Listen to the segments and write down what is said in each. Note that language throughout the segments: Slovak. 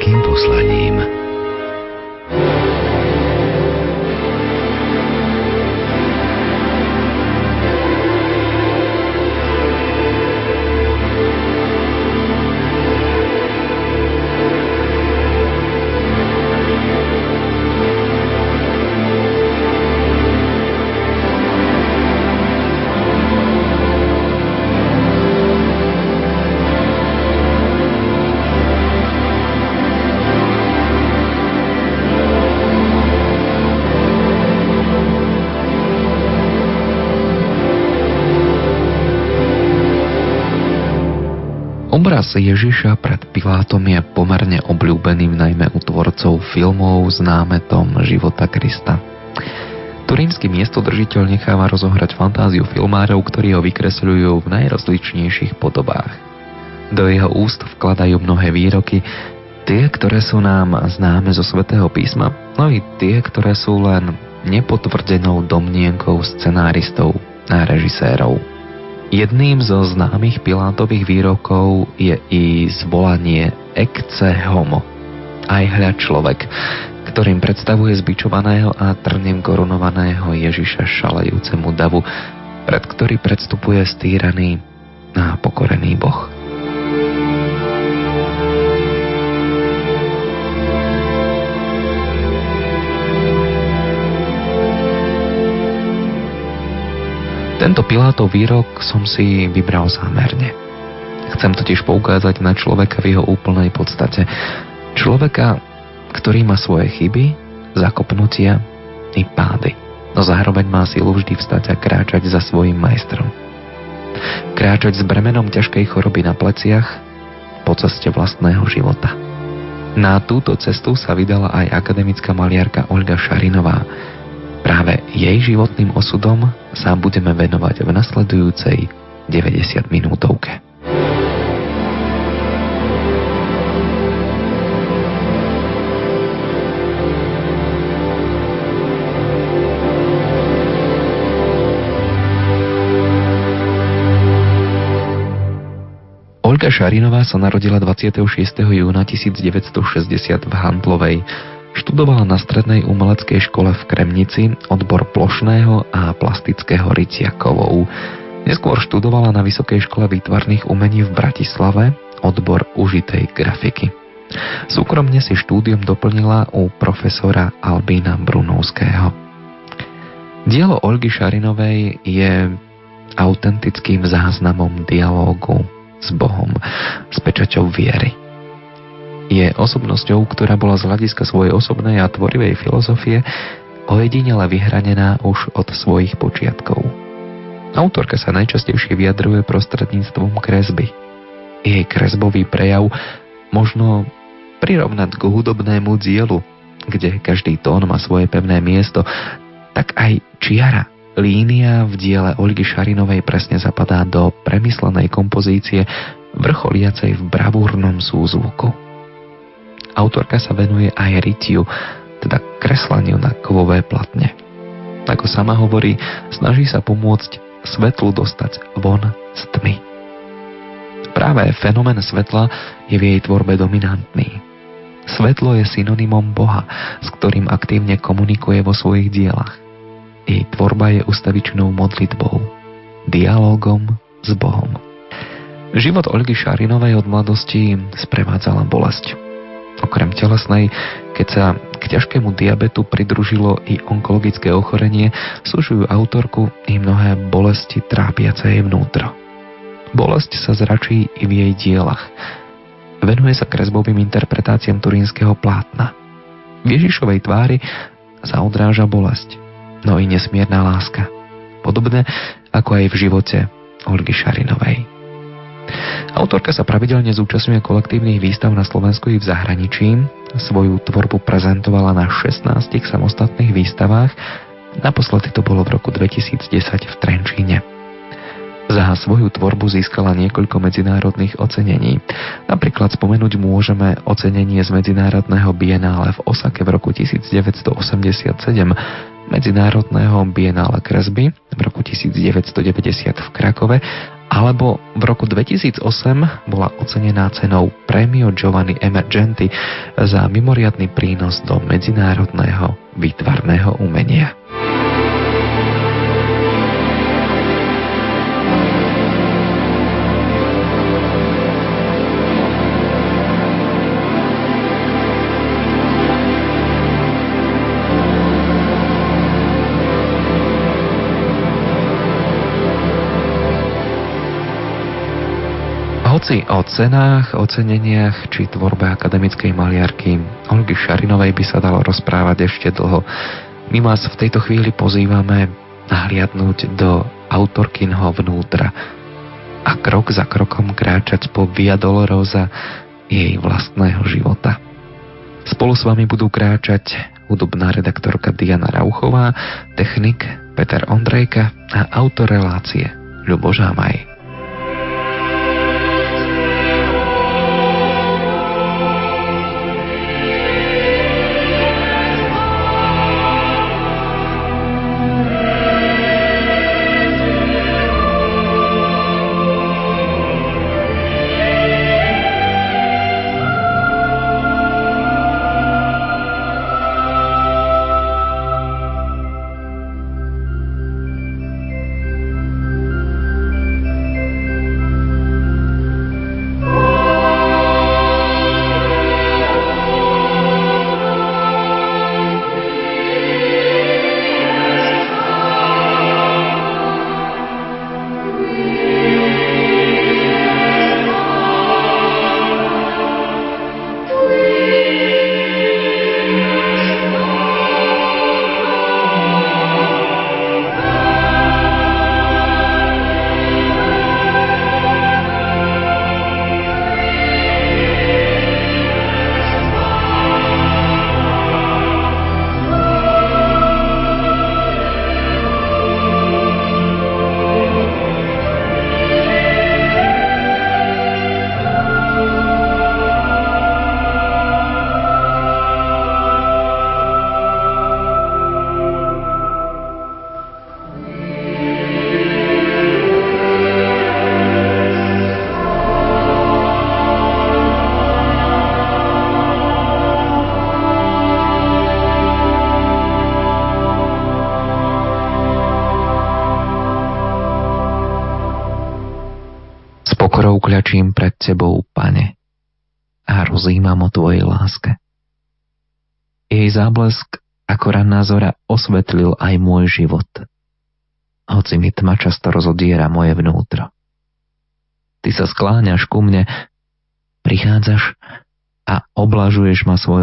veľkým poslaním. Obraz Ježiša pred Pilátom je pomerne obľúbeným najmä u tvorcov filmov s námetom života Krista. Turínsky miestodržiteľ necháva rozohrať fantáziu filmárov, ktorí ho vykresľujú v najrozličnejších podobách. Do jeho úst vkladajú mnohé výroky, tie, ktoré sú nám známe zo svätého písma, no i tie, ktoré sú len nepotvrdenou domnienkou scenáristov a režisérov. Jedným zo známych Pilátových výrokov je i zvolanie Ecce homo, aj hľad človek, ktorým predstavuje zbičovaného a trnem korunovaného Ježiša šalajúcemu davu, pred ktorý predstupuje stýraný a pokorený Boh. Tento Pilátov výrok som si vybral zámerne. Chcem totiž poukázať na človeka v jeho úplnej podstate. Človeka, ktorý má svoje chyby, zakopnutia i pády, no zároveň má silu vždy vstať a kráčať za svojim majstrom. Kráčať s bremenom ťažkej choroby na pleciach po ceste vlastného života. Na túto cestu sa vydala aj akademická maliarka Olga Šarinová, Práve jej životným osudom sa budeme venovať v nasledujúcej 90 minútovke. Olga Šarinová sa narodila 26. júna 1960 v Handlovej. Študovala na strednej umeleckej škole v Kremnici odbor plošného a plastického rycia kovov. Neskôr študovala na Vysokej škole výtvarných umení v Bratislave odbor užitej grafiky. Súkromne si štúdium doplnila u profesora Albína Brunovského. Dielo Olgy Šarinovej je autentickým záznamom dialógu s Bohom, s pečaťou viery je osobnosťou, ktorá bola z hľadiska svojej osobnej a tvorivej filozofie ojedinele vyhranená už od svojich počiatkov. Autorka sa najčastejšie vyjadruje prostredníctvom kresby. Jej kresbový prejav možno prirovnať k hudobnému dielu, kde každý tón má svoje pevné miesto, tak aj čiara, línia v diele Olgy Šarinovej presne zapadá do premyslenej kompozície vrcholiacej v bravúrnom súzvuku. Autorka sa venuje aj rytiu, teda kreslaniu na kovové platne. Ako sama hovorí, snaží sa pomôcť svetlu dostať von z tmy. Práve fenomén svetla je v jej tvorbe dominantný. Svetlo je synonymom Boha, s ktorým aktívne komunikuje vo svojich dielach. Jej tvorba je ustavičnou modlitbou, dialogom s Bohom. Život Olgy Šarinovej od mladosti sprevádzala bolesť. Okrem telesnej, keď sa k ťažkému diabetu pridružilo i onkologické ochorenie, súžujú autorku i mnohé bolesti trápiace jej vnútro. Bolesť sa zračí i v jej dielach. Venuje sa kresbovým interpretáciám turínskeho plátna. V Ježišovej tvári sa odráža bolesť, no i nesmierna láska. Podobne ako aj v živote Olgy Šarinovej. Autorka sa pravidelne zúčastňuje kolektívnych výstav na Slovensku i v zahraničí. Svoju tvorbu prezentovala na 16 samostatných výstavách. Naposledy to bolo v roku 2010 v Trenčíne. Za svoju tvorbu získala niekoľko medzinárodných ocenení. Napríklad spomenúť môžeme ocenenie z Medzinárodného bienále v Osake v roku 1987, Medzinárodného bienále kresby v roku 1990 v Krakove alebo v roku 2008 bola ocenená cenou Premio Giovanni Emergenti za mimoriadný prínos do medzinárodného výtvarného umenia. Hoci o cenách, oceneniach či tvorbe akademickej maliarky Olgy Šarinovej by sa dalo rozprávať ešte dlho. My vás v tejto chvíli pozývame nahliadnúť do autorkinho vnútra a krok za krokom kráčať po Via Dolorosa jej vlastného života. Spolu s vami budú kráčať hudobná redaktorka Diana Rauchová, technik Peter Ondrejka a autor relácie Ľubo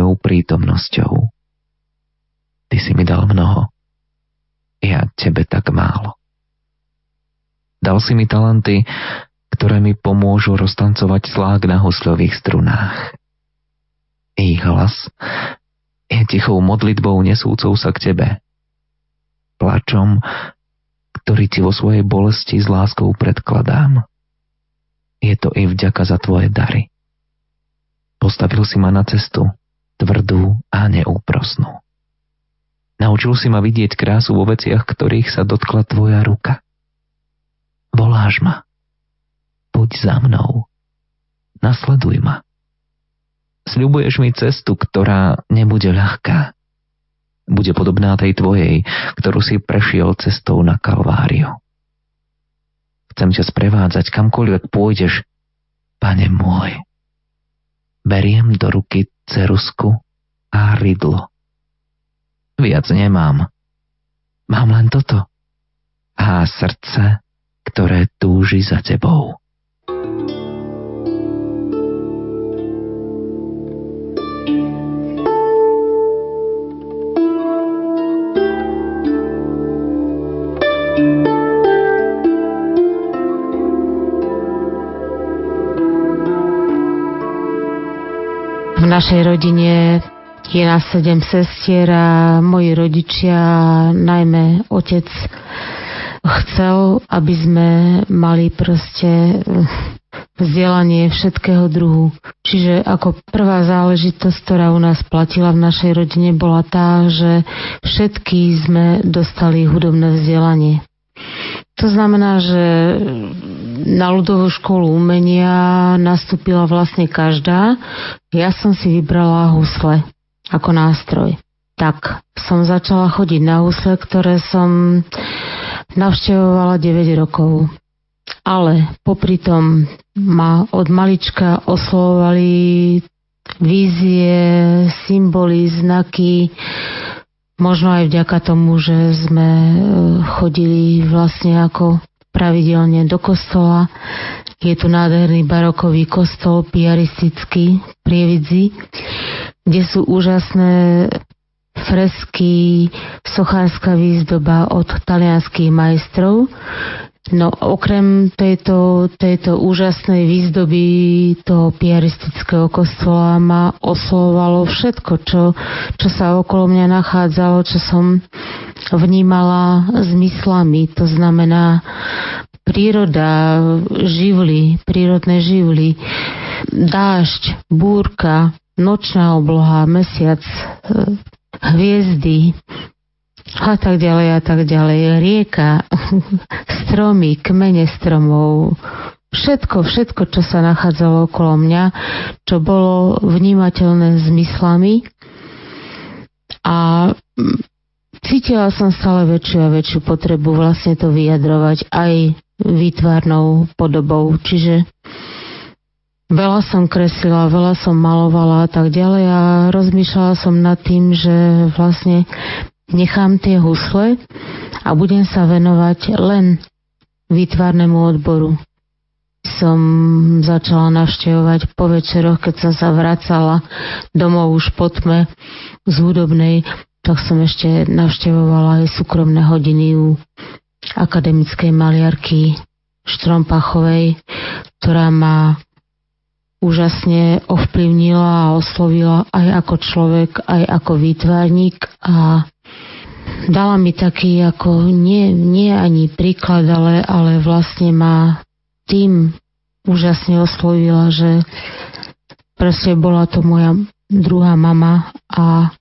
svojou prítomnosťou. Ty si mi dal mnoho, ja tebe tak málo. Dal si mi talenty, ktoré mi pomôžu roztancovať slák na husľových strunách. Ich hlas je tichou modlitbou nesúcou sa k tebe. Plačom, ktorý ti vo svojej bolesti s láskou predkladám. Je to i vďaka za tvoje dary. Postavil si ma na cestu, tvrdú a neúprosnú. Naučil si ma vidieť krásu vo veciach, ktorých sa dotkla tvoja ruka. Voláš ma poď za mnou. Nasleduj ma. Sľubuješ mi cestu, ktorá nebude ľahká. Bude podobná tej tvojej, ktorú si prešiel cestou na Kalváriu. Chcem ťa sprevádzať kamkoľvek pôjdeš, pane môj. Beriem do ruky cerusku a rydlo. Viac nemám. Mám len toto. A srdce, ktoré túži za tebou. Našej rodine je nás sedem sestier a moji rodičia, najmä otec, chcel, aby sme mali proste vzdelanie všetkého druhu. Čiže ako prvá záležitosť, ktorá u nás platila v našej rodine, bola tá, že všetky sme dostali hudobné vzdelanie. To znamená, že na ľudovú školu umenia nastúpila vlastne každá. Ja som si vybrala husle ako nástroj. Tak som začala chodiť na husle, ktoré som navštevovala 9 rokov. Ale popri tom ma od malička oslovovali vízie, symboly, znaky, Možno aj vďaka tomu, že sme e, chodili vlastne ako pravidelne do kostola. Je tu nádherný barokový kostol, piaristický, prievidzi, kde sú úžasné fresky, sochárska výzdoba od talianských majstrov. No okrem tejto, tejto úžasnej výzdoby toho piaristického kostola ma oslovovalo všetko, čo, čo sa okolo mňa nachádzalo, čo som vnímala zmyslami. To znamená príroda, živly, prírodné živly, dážď, búrka, nočná obloha, mesiac, hviezdy, a tak ďalej a tak ďalej. Rieka, stromy, kmene stromov, všetko, všetko, čo sa nachádzalo okolo mňa, čo bolo vnímateľné zmyslami a cítila som stále väčšiu a väčšiu potrebu vlastne to vyjadrovať aj výtvarnou podobou, čiže Veľa som kreslila, veľa som malovala a tak ďalej a rozmýšľala som nad tým, že vlastne nechám tie husle a budem sa venovať len výtvarnému odboru. Som začala navštevovať po večeroch, keď som sa vracala domov už po tme z hudobnej, tak som ešte navštevovala aj súkromné hodiny u akademickej maliarky Štrompachovej, ktorá ma úžasne ovplyvnila a oslovila aj ako človek, aj ako výtvarník a dala mi taký ako nie, nie ani príklad, ale, ale vlastne ma tým úžasne oslovila, že proste bola to moja druhá mama a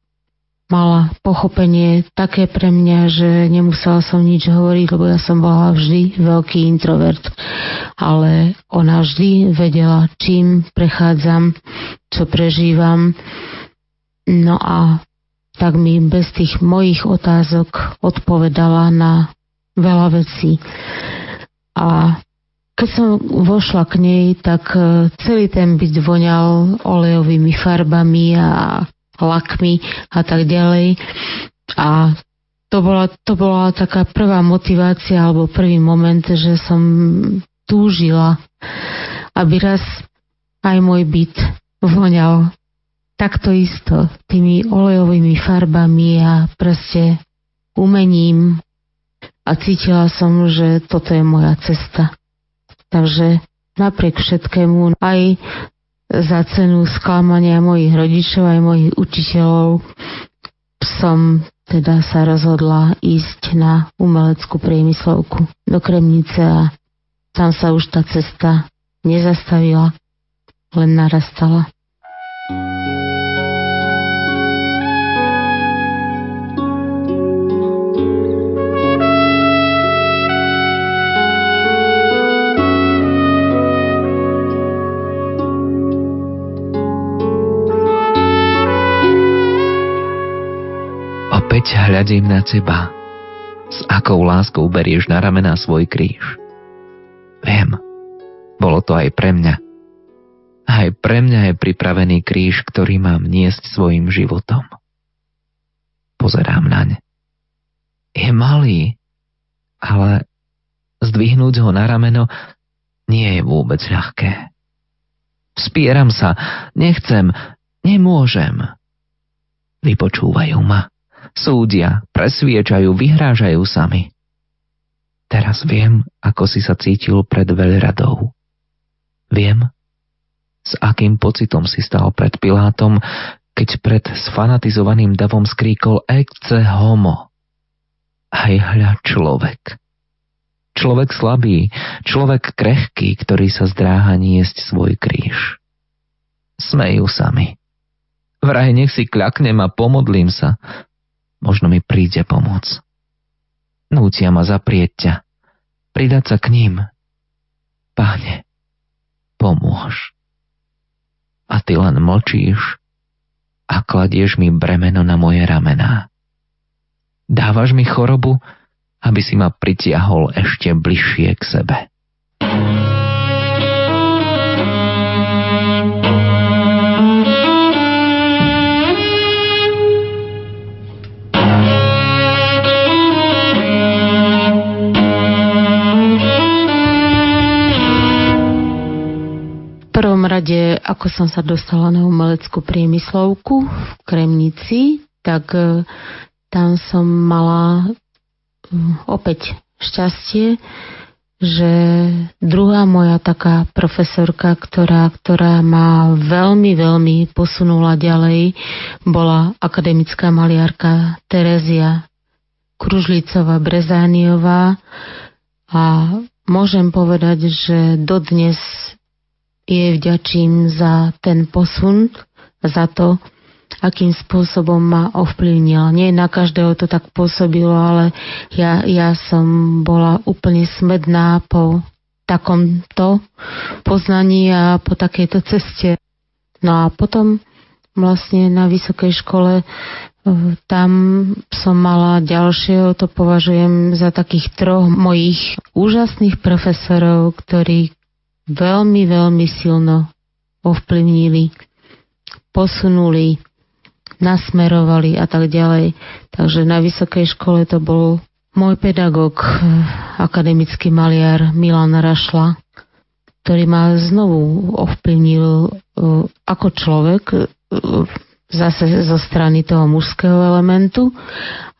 mala pochopenie také pre mňa, že nemusela som nič hovoriť, lebo ja som bola vždy veľký introvert. Ale ona vždy vedela, čím prechádzam, čo prežívam. No a tak mi bez tých mojich otázok odpovedala na veľa vecí. A keď som vošla k nej, tak e, celý ten byt voňal olejovými farbami a lakmi a tak ďalej. A to bola, to bola taká prvá motivácia alebo prvý moment, že som túžila, aby raz aj môj byt voňal takto isto, tými olejovými farbami a proste umením a cítila som, že toto je moja cesta. Takže napriek všetkému, aj za cenu sklamania mojich rodičov aj mojich učiteľov som teda sa rozhodla ísť na umeleckú priemyslovku do Kremnice a tam sa už tá cesta nezastavila, len narastala. Opäť hľadím na teba. S akou láskou berieš na ramená svoj kríž. Viem, bolo to aj pre mňa. Aj pre mňa je pripravený kríž, ktorý mám niesť svojim životom. Pozerám naň. Je malý, ale zdvihnúť ho na rameno nie je vôbec ľahké. Spieram sa, nechcem, nemôžem. Vypočúvajú ma súdia, presviečajú, vyhrážajú sami. Teraz viem, ako si sa cítil pred veľradou. Viem, s akým pocitom si stal pred Pilátom, keď pred sfanatizovaným davom skríkol Ecce homo. Aj hľa človek. Človek slabý, človek krehký, ktorý sa zdráha niesť svoj kríž. Smejú sa mi. Vraj nech si kľaknem a pomodlím sa, Možno mi príde pomoc. Núcia ma zaprieť ťa. pridať sa k ním. Páne, pomôž. A ty len mlčíš a kladieš mi bremeno na moje ramená. Dávaš mi chorobu, aby si ma pritiahol ešte bližšie k sebe. Prvom rade, ako som sa dostala na umeleckú priemyslovku v Kremnici, tak e, tam som mala opäť šťastie, že druhá moja taká profesorka, ktorá, ktorá ma veľmi, veľmi posunula ďalej, bola akademická maliarka Terezia Kružlicová Brezániová a môžem povedať, že dodnes jej vďačím za ten posun, za to, akým spôsobom ma ovplyvnil. Nie na každého to tak pôsobilo, ale ja, ja som bola úplne smedná po takomto poznaní a po takejto ceste. No a potom vlastne na vysokej škole e, tam som mala ďalšieho, to považujem za takých troch mojich úžasných profesorov, ktorí veľmi, veľmi silno ovplyvnili, posunuli, nasmerovali a tak ďalej. Takže na vysokej škole to bol môj pedagóg, akademický maliar Milan Rašla, ktorý ma znovu ovplyvnil e, ako človek, e, zase zo strany toho mužského elementu,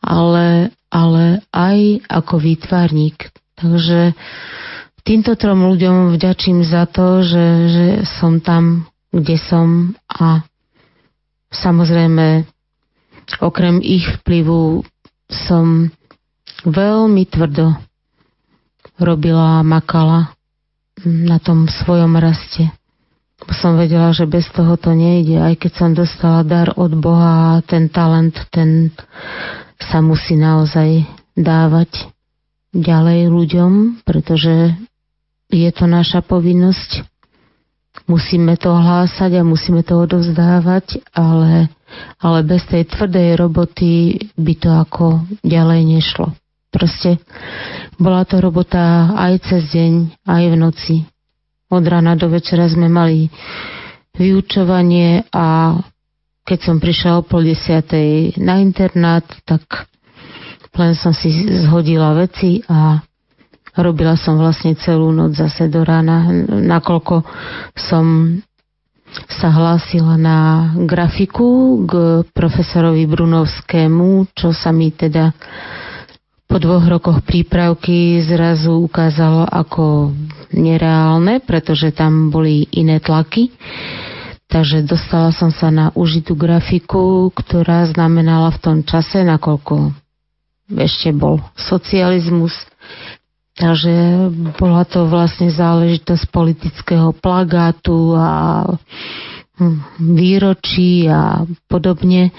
ale, ale aj ako výtvarník. Takže týmto trom ľuďom vďačím za to, že, že som tam, kde som a samozrejme okrem ich vplyvu som veľmi tvrdo robila a makala na tom svojom raste. Som vedela, že bez toho to nejde, aj keď som dostala dar od Boha a ten talent, ten sa musí naozaj dávať ďalej ľuďom, pretože je to naša povinnosť. Musíme to hlásať a musíme to odovzdávať, ale, ale bez tej tvrdej roboty by to ako ďalej nešlo. Proste bola to robota aj cez deň, aj v noci. Od rána do večera sme mali vyučovanie a keď som prišla o pol desiatej na internát, tak len som si zhodila veci a Robila som vlastne celú noc zase do rána, nakoľko som sa hlásila na grafiku k profesorovi Brunovskému, čo sa mi teda po dvoch rokoch prípravky zrazu ukázalo ako nereálne, pretože tam boli iné tlaky. Takže dostala som sa na užitú grafiku, ktorá znamenala v tom čase, nakoľko ešte bol socializmus, Takže bola to vlastne záležitosť politického plagátu a hm, výročí a podobne.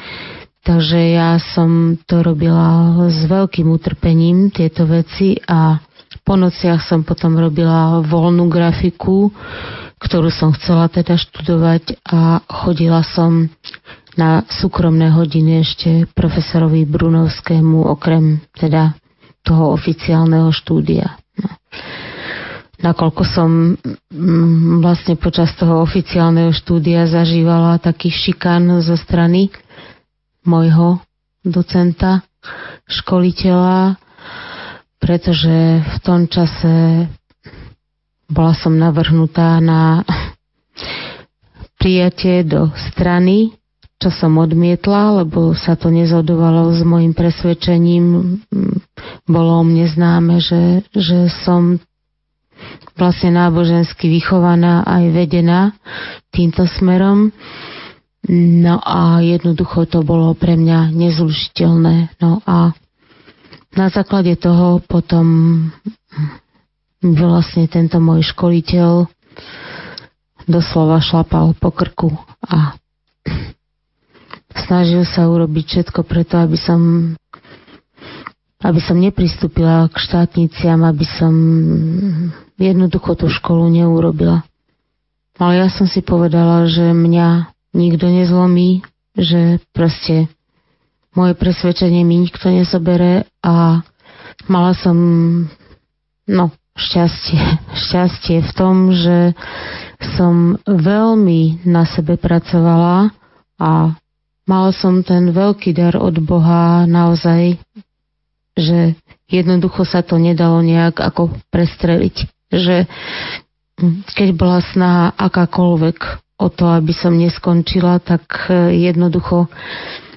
Takže ja som to robila s veľkým utrpením, tieto veci a po nociach som potom robila voľnú grafiku, ktorú som chcela teda študovať a chodila som na súkromné hodiny ešte profesorovi Brunovskému, okrem teda toho oficiálneho štúdia. No. Nakoľko som mm, vlastne počas toho oficiálneho štúdia zažívala taký šikan zo strany môjho docenta, školiteľa, pretože v tom čase bola som navrhnutá na prijatie do strany čo som odmietla, lebo sa to nezhodovalo s mojim presvedčením. Bolo mne známe, že, že som vlastne nábožensky vychovaná aj vedená týmto smerom. No a jednoducho to bolo pre mňa nezlušiteľné. No a na základe toho potom vlastne tento môj školiteľ doslova šlapal po krku a snažil sa urobiť všetko preto, aby som aby som nepristúpila k štátniciam, aby som jednoducho tú školu neurobila. Ale ja som si povedala, že mňa nikto nezlomí, že proste moje presvedčenie mi nikto nezobere a mala som no, šťastie, šťastie v tom, že som veľmi na sebe pracovala a mala som ten veľký dar od Boha naozaj že jednoducho sa to nedalo nejak ako prestreliť. Že keď bola snaha akákoľvek o to, aby som neskončila, tak e, jednoducho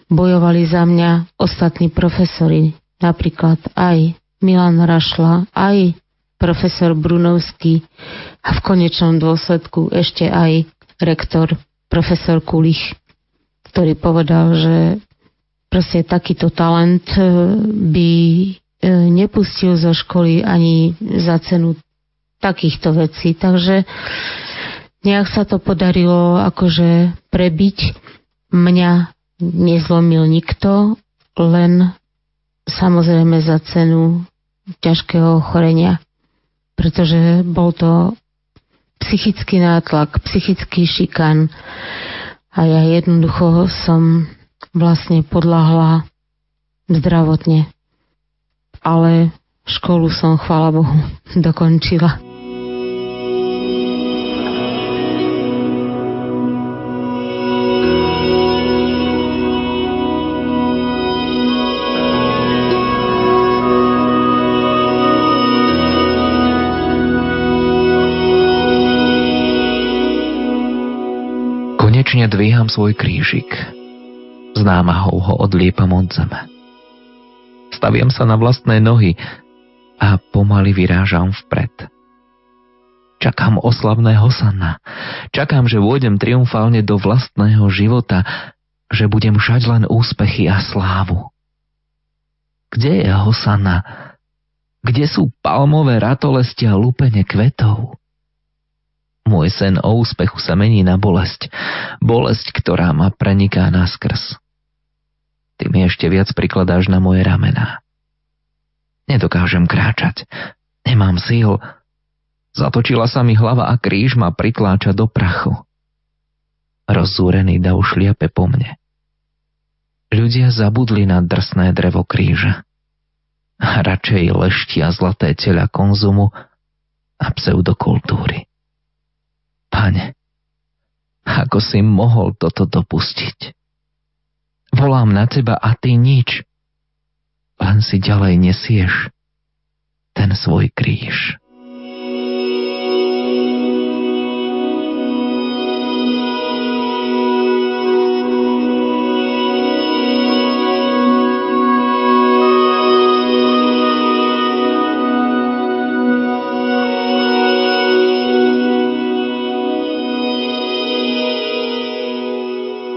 bojovali za mňa ostatní profesori. Napríklad aj Milan Rašla, aj profesor Brunovský a v konečnom dôsledku ešte aj rektor profesor Kulich, ktorý povedal, že proste takýto talent e, by e, nepustil zo školy ani za cenu takýchto vecí. Takže nejak sa to podarilo akože prebiť. Mňa nezlomil nikto, len samozrejme za cenu ťažkého ochorenia. Pretože bol to psychický nátlak, psychický šikan a ja jednoducho som vlastne podľahla zdravotne. Ale školu som, chvála Bohu, dokončila. Konečne dvíham svoj krížik s námahou ho odliepam od zeme. Staviam sa na vlastné nohy a pomaly vyrážam vpred. Čakám oslavné Hosanna. Čakám, že vôjdem triumfálne do vlastného života, že budem žať len úspechy a slávu. Kde je Hosanna? Kde sú palmové ratolesti a lúpenie kvetov? Môj sen o úspechu sa mení na bolesť. Bolesť, ktorá ma preniká naskrz ty mi ešte viac prikladáš na moje ramená. Nedokážem kráčať. Nemám síl. Zatočila sa mi hlava a kríž ma pritláča do prachu. Rozzúrený dav šliape po mne. Ľudia zabudli na drsné drevo kríža. Radšej leštia zlaté tela konzumu a pseudokultúry. Pane, ako si mohol toto dopustiť? Volám na teba a ty nič. Len si ďalej nesieš ten svoj kríž.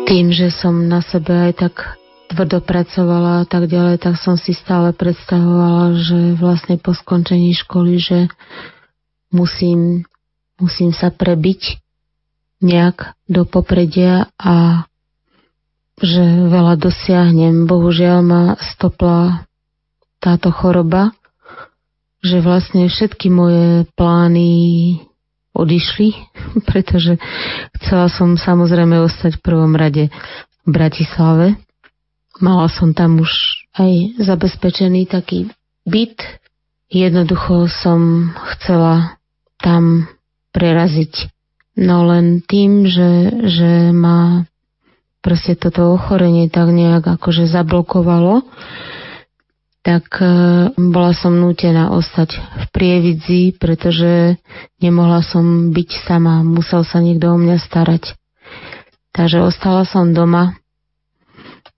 Tým, že som na sebe aj tak tvrdo pracovala a tak ďalej, tak som si stále predstavovala, že vlastne po skončení školy, že musím, musím sa prebiť nejak do popredia a že veľa dosiahnem. Bohužiaľ ma stopla táto choroba, že vlastne všetky moje plány odišli, pretože chcela som samozrejme ostať v prvom rade v Bratislave. Mala som tam už aj zabezpečený taký byt. Jednoducho som chcela tam preraziť. No len tým, že, že ma proste toto ochorenie tak nejak akože zablokovalo, tak e, bola som nútená ostať v prievidzi, pretože nemohla som byť sama, musel sa niekto o mňa starať. Takže ostala som doma.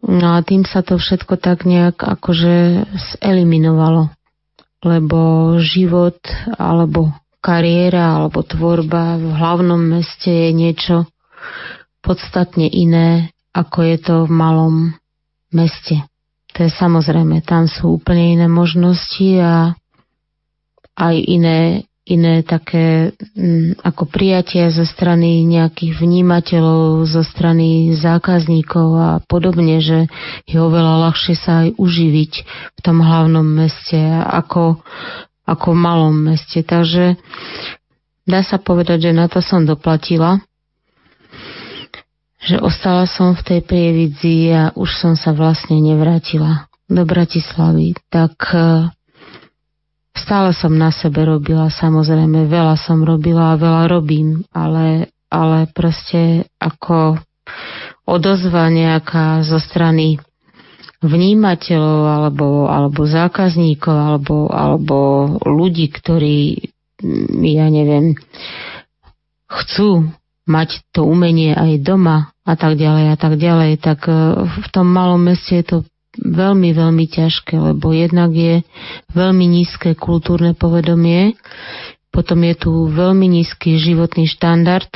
No a tým sa to všetko tak nejak akože zeliminovalo. Lebo život alebo kariéra alebo tvorba v hlavnom meste je niečo podstatne iné, ako je to v malom meste. To je samozrejme, tam sú úplne iné možnosti a aj iné iné také mm, ako prijatia zo strany nejakých vnímateľov, zo strany zákazníkov a podobne, že je oveľa ľahšie sa aj uživiť v tom hlavnom meste ako, ako v malom meste. Takže dá sa povedať, že na to som doplatila že ostala som v tej prievidzi a už som sa vlastne nevrátila do Bratislavy, tak e, stále som na sebe robila, samozrejme, veľa som robila a veľa robím, ale, ale proste ako odozva nejaká zo strany vnímateľov alebo, alebo zákazníkov alebo, alebo ľudí, ktorí, ja neviem, chcú mať to umenie aj doma a tak ďalej a tak ďalej, tak e, v tom malom meste je to veľmi, veľmi ťažké, lebo jednak je veľmi nízke kultúrne povedomie, potom je tu veľmi nízky životný štandard,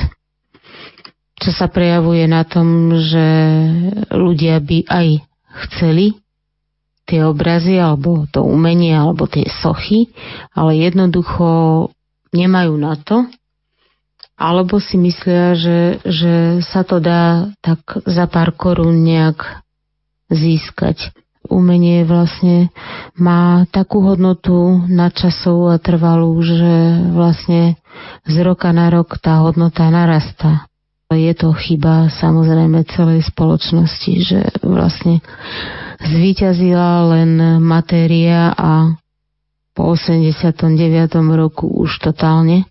čo sa prejavuje na tom, že ľudia by aj chceli tie obrazy, alebo to umenie, alebo tie sochy, ale jednoducho nemajú na to, alebo si myslia, že, že sa to dá tak za pár korún nejak získať. Umenie vlastne má takú hodnotu nadčasovú a trvalú, že vlastne z roka na rok tá hodnota narastá. Je to chyba samozrejme celej spoločnosti, že vlastne zvíťazila len matéria a po 89. roku už totálne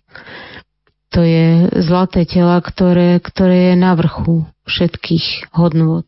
to je zlaté tela, ktoré, ktoré je na vrchu všetkých hodnôt.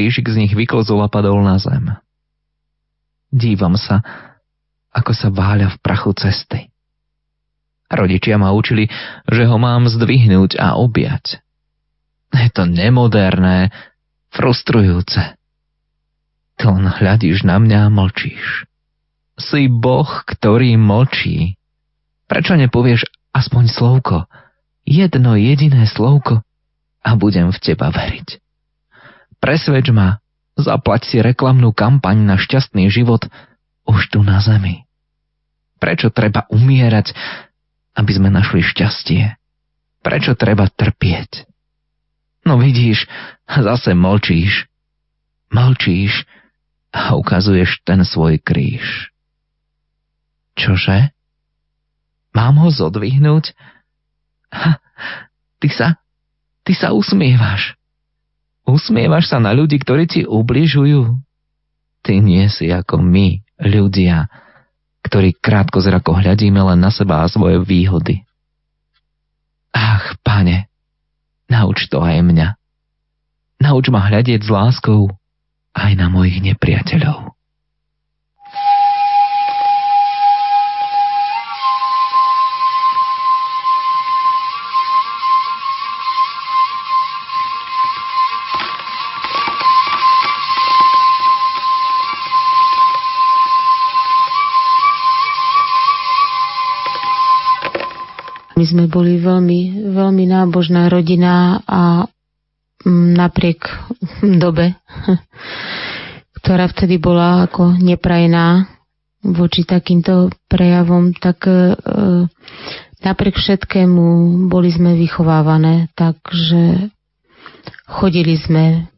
Krížik z nich vyklzol a padol na zem. Dívam sa, ako sa váľa v prachu cesty. Rodičia ma učili, že ho mám zdvihnúť a objať. Je to nemoderné, frustrujúce. Len hľadíš na mňa a mlčíš. Si Boh, ktorý mlčí. Prečo nepovieš aspoň slovko? Jedno jediné slovko a budem v teba veriť. Presvedč ma, zaplať si reklamnú kampaň na šťastný život už tu na zemi. Prečo treba umierať, aby sme našli šťastie? Prečo treba trpieť? No vidíš, zase mlčíš. Mlčíš a ukazuješ ten svoj kríž. Čože? Mám ho zodvihnúť? Ha, ty sa, ty sa usmievaš. Usmievaš sa na ľudí, ktorí ti ubližujú. Ty nie si ako my, ľudia, ktorí krátko zrako hľadíme len na seba a svoje výhody. Ach, pane, nauč to aj mňa. Nauč ma hľadieť s láskou aj na mojich nepriateľov. My sme boli veľmi, veľmi nábožná rodina a mm, napriek dobe, ktorá vtedy bola ako neprajná voči takýmto prejavom, tak e, napriek všetkému boli sme vychovávané, takže chodili sme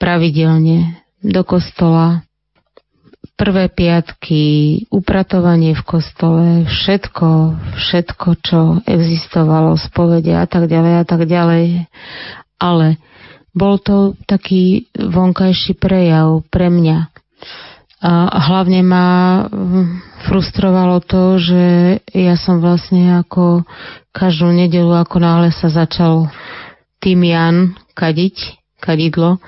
pravidelne do kostola, prvé piatky, upratovanie v kostole, všetko, všetko, čo existovalo, spovede a tak ďalej a tak ďalej. Ale bol to taký vonkajší prejav pre mňa. A hlavne ma frustrovalo to, že ja som vlastne ako každú nedelu, ako náhle sa začal Jan kadiť, kadidlo,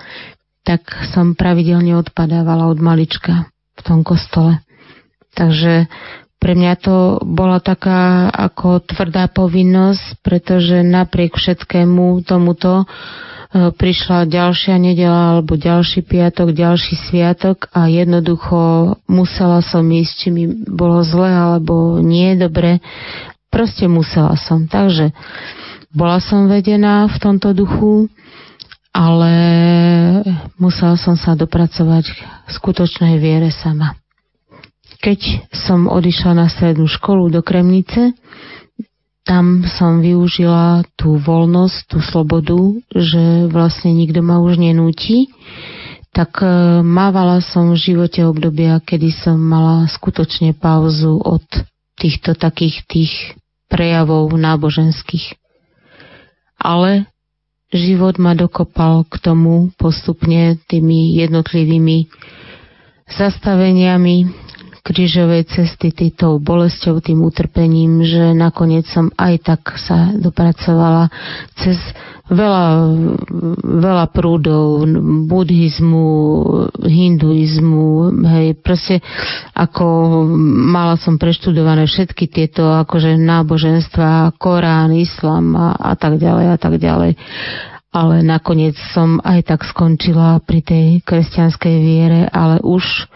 tak som pravidelne odpadávala od malička tom kostole. Takže pre mňa to bola taká ako tvrdá povinnosť, pretože napriek všetkému tomuto e, prišla ďalšia nedela alebo ďalší piatok, ďalší sviatok a jednoducho musela som ísť, či mi bolo zle alebo nie dobre. Proste musela som. Takže bola som vedená v tomto duchu ale musela som sa dopracovať k skutočnej viere sama. Keď som odišla na strednú školu do Kremnice, tam som využila tú voľnosť, tú slobodu, že vlastne nikto ma už nenúti, tak e, mávala som v živote obdobia, kedy som mala skutočne pauzu od týchto takých tých prejavov náboženských. Ale život ma dokopal k tomu postupne tými jednotlivými zastaveniami krížovej cesty, týtou bolesťou, tým utrpením, že nakoniec som aj tak sa dopracovala cez veľa, veľa prúdov buddhizmu, hinduizmu, hej, proste ako mala som preštudované všetky tieto akože náboženstva, Korán, Islam a, a tak ďalej a tak ďalej. Ale nakoniec som aj tak skončila pri tej kresťanskej viere, ale už,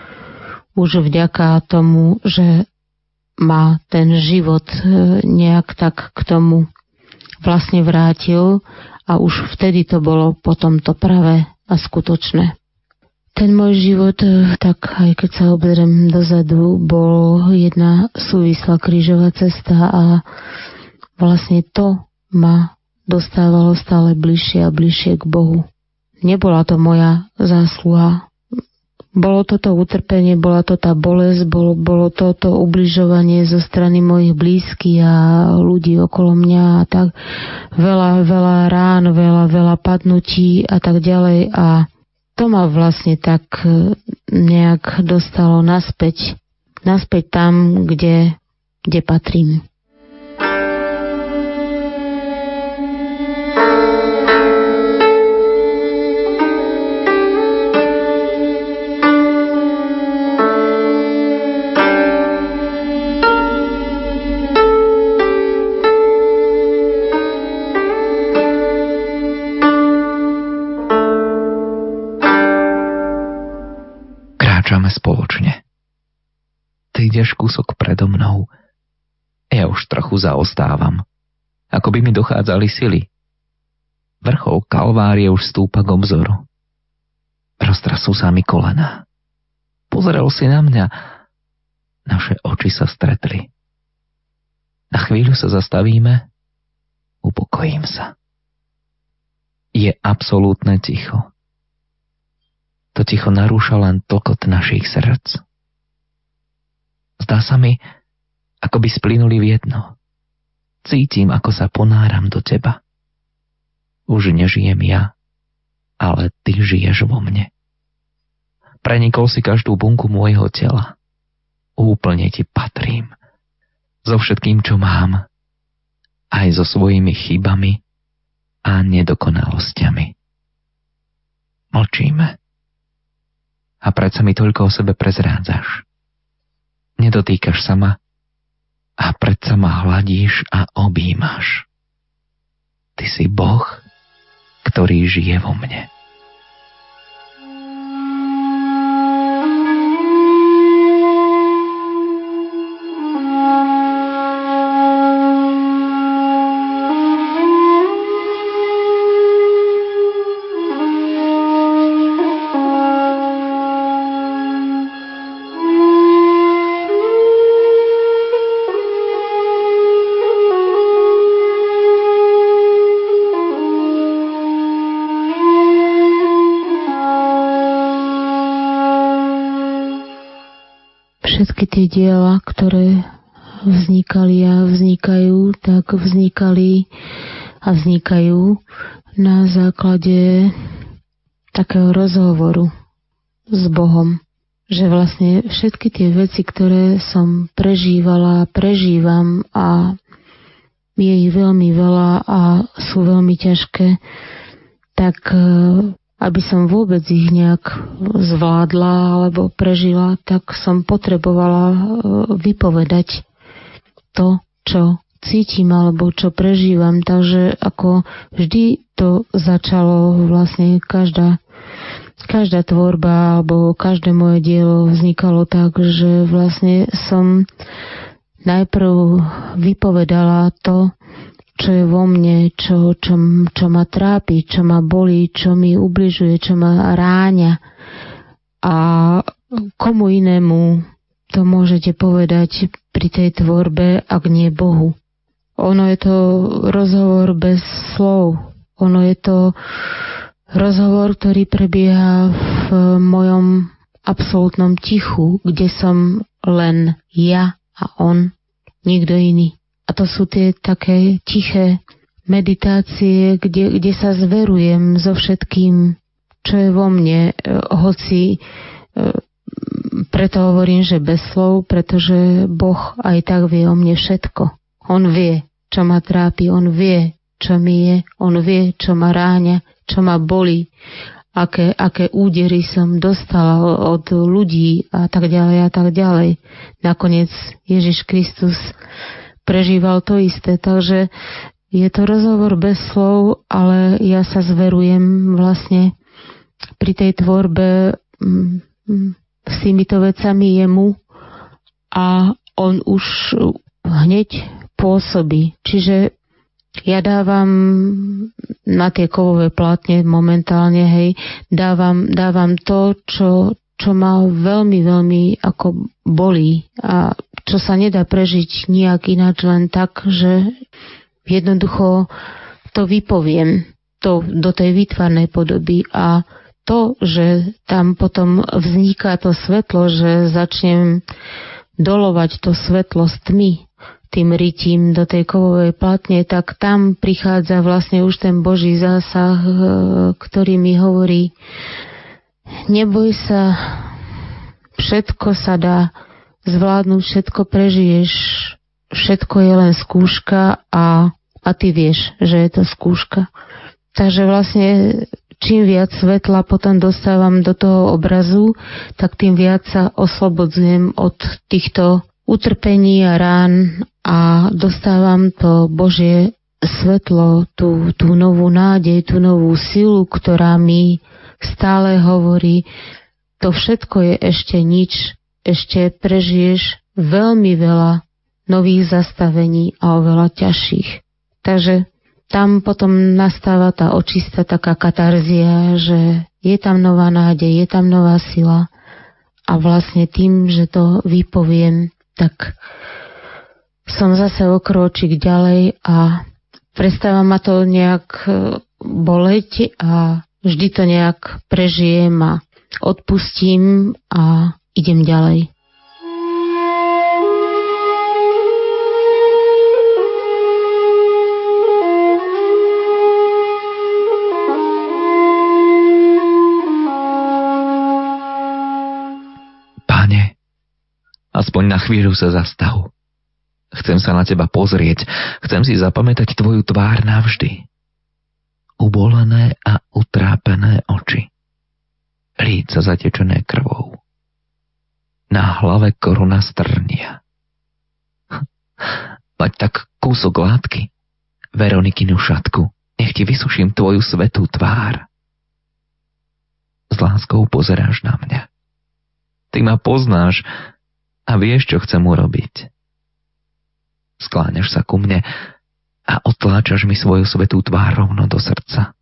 už vďaka tomu, že ma ten život e, nejak tak k tomu vlastne vrátil a už vtedy to bolo potom to pravé a skutočné. Ten môj život, e, tak aj keď sa obzriem dozadu, bol jedna súvislá krížová cesta a vlastne to ma dostávalo stále bližšie a bližšie k Bohu. Nebola to moja zásluha. Bolo to to utrpenie, bola to tá bolesť, bolo, bolo to to ubližovanie zo strany mojich blízkych a ľudí okolo mňa a tak veľa, veľa rán, veľa, veľa padnutí a tak ďalej a to ma vlastne tak e, nejak dostalo naspäť, naspäť tam, kde, kde patrím. Ideš kúsok predo mnou. Ja už trochu zaostávam. Ako by mi dochádzali sily. Vrchol kalvárie už stúpa k obzoru. Roztrasú sa mi kolena. Pozrel si na mňa. Naše oči sa stretli. Na chvíľu sa zastavíme. Upokojím sa. Je absolútne ticho. To ticho narúša len tokot našich srdc. Zdá sa mi, ako by splynuli v jedno. Cítim, ako sa ponáram do teba. Už nežijem ja, ale ty žiješ vo mne. Prenikol si každú bunku môjho tela. Úplne ti patrím. So všetkým, čo mám. Aj so svojimi chybami a nedokonalosťami. Mlčíme a predsa mi toľko o sebe prezrádzaš. Nedotýkaš sa ma a predsa ma hladíš a objímaš. Ty si Boh, ktorý žije vo mne. Diela, ktoré vznikali a vznikajú, tak vznikali a vznikajú na základe takého rozhovoru s Bohom. Že vlastne všetky tie veci, ktoré som prežívala prežívam a je ich veľmi veľa a sú veľmi ťažké, tak aby som vôbec ich nejak zvládla alebo prežila, tak som potrebovala e, vypovedať to, čo cítim alebo čo prežívam. Takže ako vždy to začalo vlastne každá každá tvorba alebo každé moje dielo vznikalo tak, že vlastne som najprv vypovedala to, čo je vo mne, čo, čo, čo ma trápi, čo ma bolí, čo mi ubližuje, čo ma ráňa. A komu inému to môžete povedať pri tej tvorbe, ak nie Bohu. Ono je to rozhovor bez slov. Ono je to rozhovor, ktorý prebieha v mojom absolútnom tichu, kde som len ja a on, nikto iný. A to sú tie také tiché meditácie, kde, kde sa zverujem so všetkým, čo je vo mne, e, hoci e, preto hovorím, že bez slov, pretože Boh aj tak vie o mne všetko. On vie, čo ma trápi, on vie, čo mi je, on vie, čo ma ráňa, čo ma boli, aké, aké údery som dostala od ľudí a tak ďalej a tak ďalej. Nakoniec Ježiš Kristus prežíval to isté. Takže je to rozhovor bez slov, ale ja sa zverujem vlastne pri tej tvorbe mm, mm, s týmito vecami jemu a on už hneď pôsobí. Čiže ja dávam na tie kovové plátne momentálne, hej, dávam, dávam to, čo, čo ma veľmi, veľmi ako bolí a čo sa nedá prežiť nejak ináč len tak, že jednoducho to vypoviem to, do tej výtvarnej podoby. A to, že tam potom vzniká to svetlo, že začnem dolovať to svetlo s tmy, tým rytím do tej kovovej platne, tak tam prichádza vlastne už ten Boží zásah, e, ktorý mi hovorí, neboj sa, všetko sa dá, zvládnuť, všetko prežiješ, všetko je len skúška a, a ty vieš, že je to skúška. Takže vlastne čím viac svetla potom dostávam do toho obrazu, tak tým viac sa oslobodzujem od týchto utrpení a rán a dostávam to Božie svetlo, tú, tú novú nádej, tú novú silu, ktorá mi stále hovorí, to všetko je ešte nič ešte prežiješ veľmi veľa nových zastavení a oveľa ťažších. Takže tam potom nastáva tá očista taká katarzia, že je tam nová nádej, je tam nová sila a vlastne tým, že to vypoviem, tak som zase o kročík ďalej a prestáva ma to nejak e, boleť a vždy to nejak prežijem a odpustím a idem ďalej. Aspoň na chvíľu sa zastav. Chcem sa na teba pozrieť, chcem si zapamätať tvoju tvár navždy. Ubolené a utrápené oči. Líca zatečené krvou. Na hlave koruna strnia. Mať tak kúsok látky, Veronikinu šatku, nech ti vysuším tvoju svetú tvár. S láskou pozeráš na mňa. Ty ma poznáš, a vieš, čo chcem urobiť. Skláňaš sa ku mne a otláčaš mi svoju svetú tvár rovno do srdca.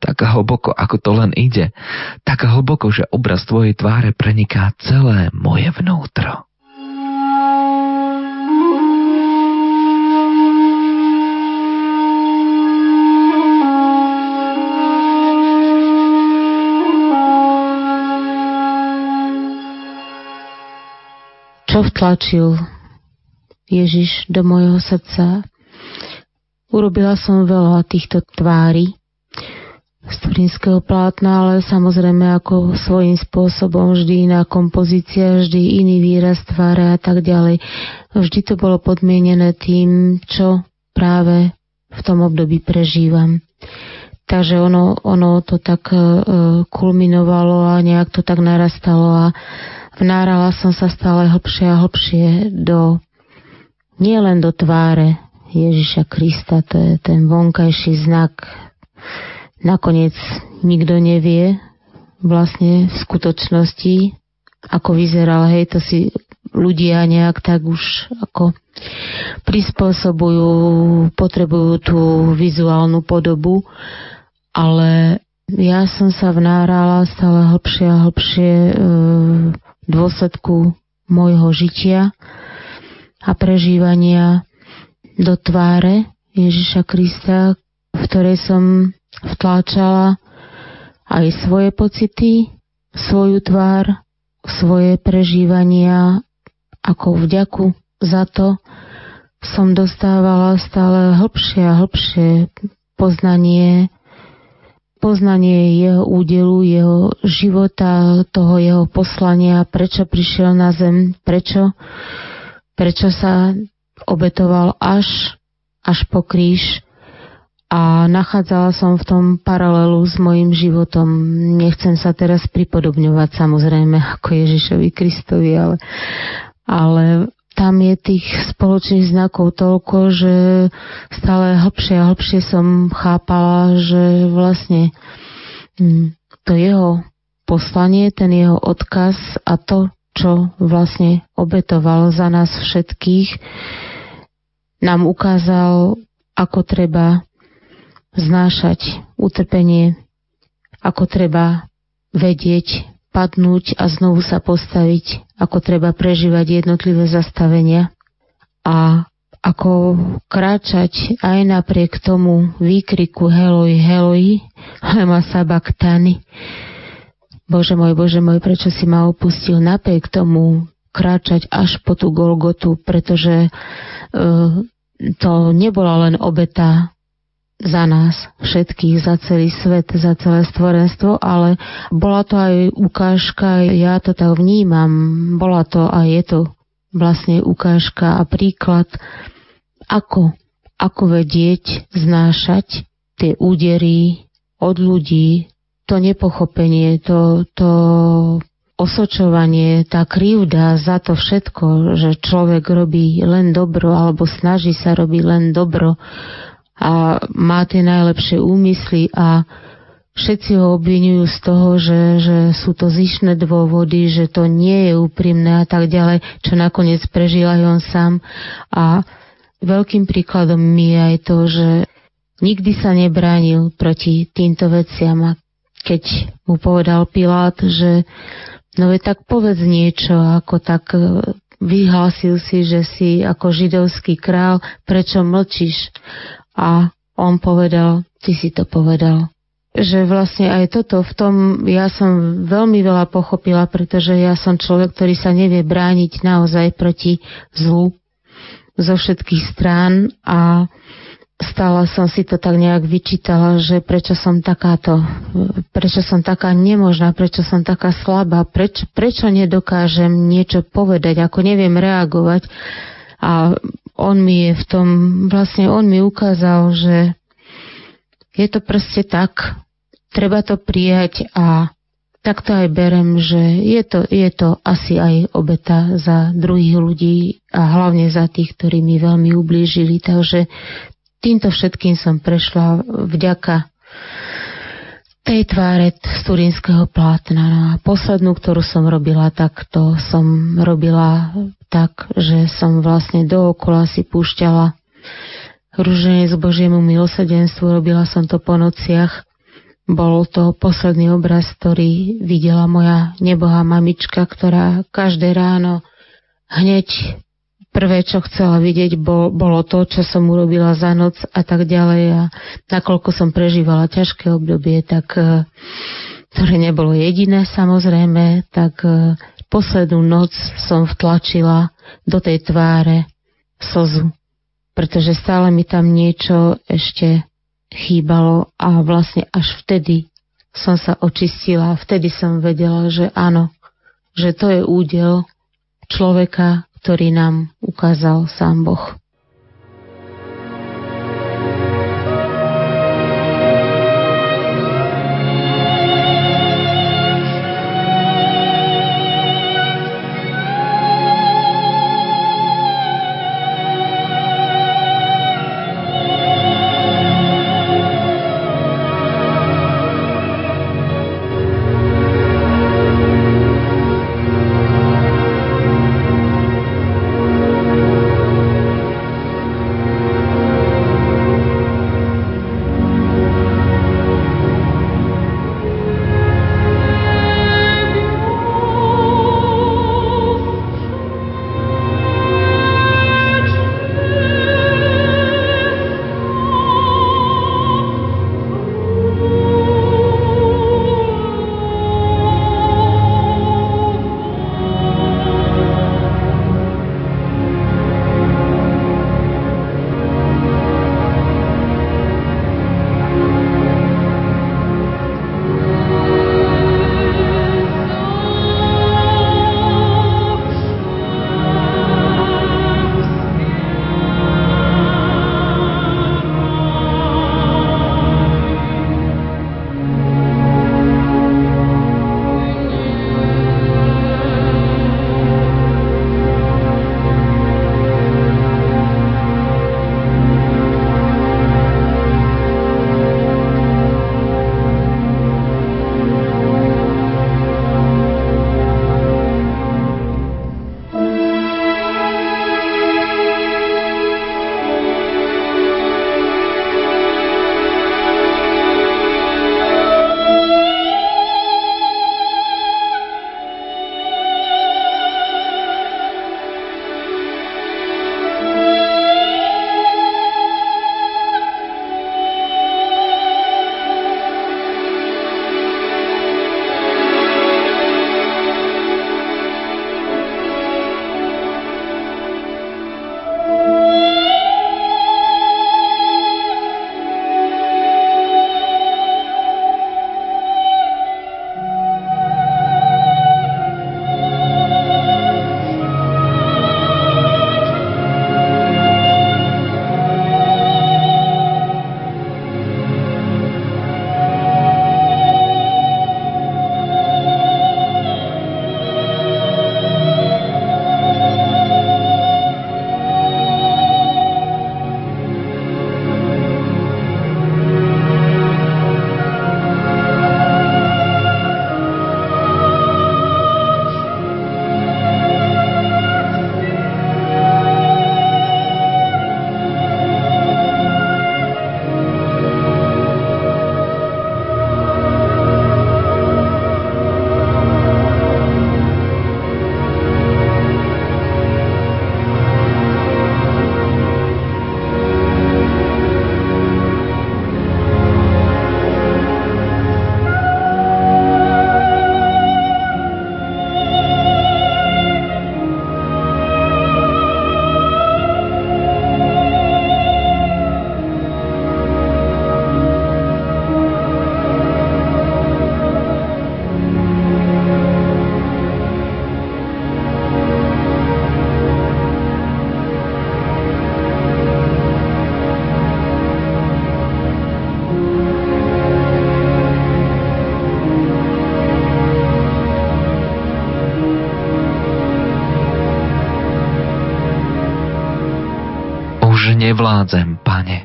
Tak hlboko, ako to len ide, tak hlboko, že obraz tvojej tváre preniká celé moje vnútro. čo vtlačil Ježiš do mojho srdca. Urobila som veľa týchto tvári z plátna, ale samozrejme ako svojím spôsobom vždy iná kompozícia, vždy iný výraz tváre a tak ďalej. Vždy to bolo podmienené tým, čo práve v tom období prežívam. Takže ono, ono to tak uh, kulminovalo a nejak to tak narastalo a Vnárala som sa stále hlbšie a hlbšie do, nielen do tváre Ježiša Krista, to je ten vonkajší znak. Nakoniec nikto nevie vlastne v skutočnosti, ako vyzeral, hej, to si ľudia nejak tak už ako prispôsobujú, potrebujú tú vizuálnu podobu, ale ja som sa vnárala stále hlbšie a hlbšie e, dôsledku môjho žitia a prežívania do tváre Ježiša Krista, v ktorej som vtláčala aj svoje pocity, svoju tvár, svoje prežívania ako vďaku za to som dostávala stále hlbšie a hlbšie poznanie poznanie jeho údelu, jeho života, toho jeho poslania, prečo prišiel na zem, prečo, prečo sa obetoval až, až po kríž a nachádzala som v tom paralelu s mojim životom. Nechcem sa teraz pripodobňovať samozrejme ako Ježišovi Kristovi, ale, ale tam je tých spoločných znakov toľko, že stále hlbšie a hlbšie som chápala, že vlastne hm, to jeho poslanie, ten jeho odkaz a to, čo vlastne obetoval za nás všetkých, nám ukázal, ako treba znášať utrpenie, ako treba vedieť padnúť a znovu sa postaviť, ako treba prežívať jednotlivé zastavenia a ako kráčať aj napriek tomu výkriku Heloj, Heloj, lema sabaktani. Bože môj, Bože môj, prečo si ma opustil napriek tomu kráčať až po tú Golgotu, pretože uh, to nebola len obeta za nás všetkých, za celý svet, za celé stvorenstvo, ale bola to aj ukážka, ja to tak vnímam, bola to a je to vlastne ukážka a príklad, ako, ako vedieť znášať tie údery od ľudí, to nepochopenie, to, to osočovanie, tá krivda za to všetko, že človek robí len dobro alebo snaží sa robiť len dobro, a má tie najlepšie úmysly a všetci ho obvinujú z toho, že, že sú to zišné dôvody, že to nie je úprimné a tak ďalej, čo nakoniec prežil aj on sám. A veľkým príkladom mi je aj to, že nikdy sa nebránil proti týmto veciam a keď mu povedal Pilát, že no je tak povedz niečo, ako tak vyhlásil si, že si ako židovský král, prečo mlčíš? A on povedal, ty si to povedal že vlastne aj toto v tom ja som veľmi veľa pochopila, pretože ja som človek, ktorý sa nevie brániť naozaj proti zlu zo všetkých strán a stále som si to tak nejak vyčítala, že prečo som takáto, prečo som taká nemožná, prečo som taká slabá, prečo, prečo nedokážem niečo povedať, ako neviem reagovať. A on mi je v tom, vlastne on mi ukázal, že je to proste tak, treba to prijať a tak to aj berem, že je to, je to asi aj obeta za druhých ľudí a hlavne za tých, ktorí mi veľmi ublížili. Takže týmto všetkým som prešla vďaka tej tváre z turínskeho plátna. No a poslednú, ktorú som robila, tak to som robila tak, že som vlastne dookola si púšťala rúženie z Božiemu milosedenstvu. Robila som to po nociach bol to posledný obraz, ktorý videla moja nebohá mamička, ktorá každé ráno hneď prvé, čo chcela vidieť, bol, bolo to, čo som urobila za noc a tak ďalej. A nakoľko som prežívala ťažké obdobie, tak e, ktoré nebolo jediné samozrejme, tak e, poslednú noc som vtlačila do tej tváre slzu, pretože stále mi tam niečo ešte chýbalo a vlastne až vtedy som sa očistila, vtedy som vedela, že áno, že to je údel človeka, ktorý nám ukázal sám Boh. Nevládzem, pane.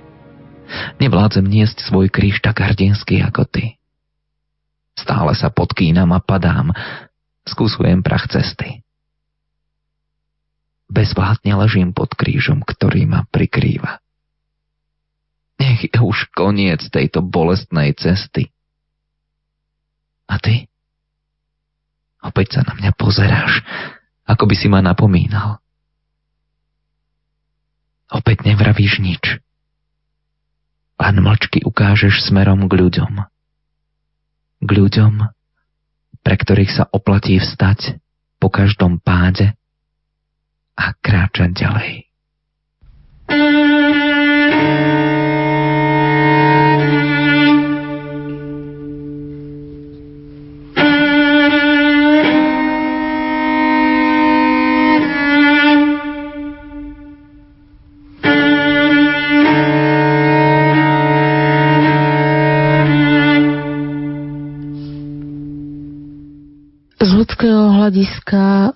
Nevládzem niesť svoj kríž tak hrdinský ako ty. Stále sa podkýnam a padám, skúsujem prach cesty. Bezvládne ležím pod krížom, ktorý ma prikrýva. Nech je už koniec tejto bolestnej cesty. A ty? Opäť sa na mňa pozeráš, ako by si ma napomínal. Opäť nevravíš nič. Len mlčky ukážeš smerom k ľuďom. K ľuďom, pre ktorých sa oplatí vstať po každom páde a kráčať ďalej. hľadiska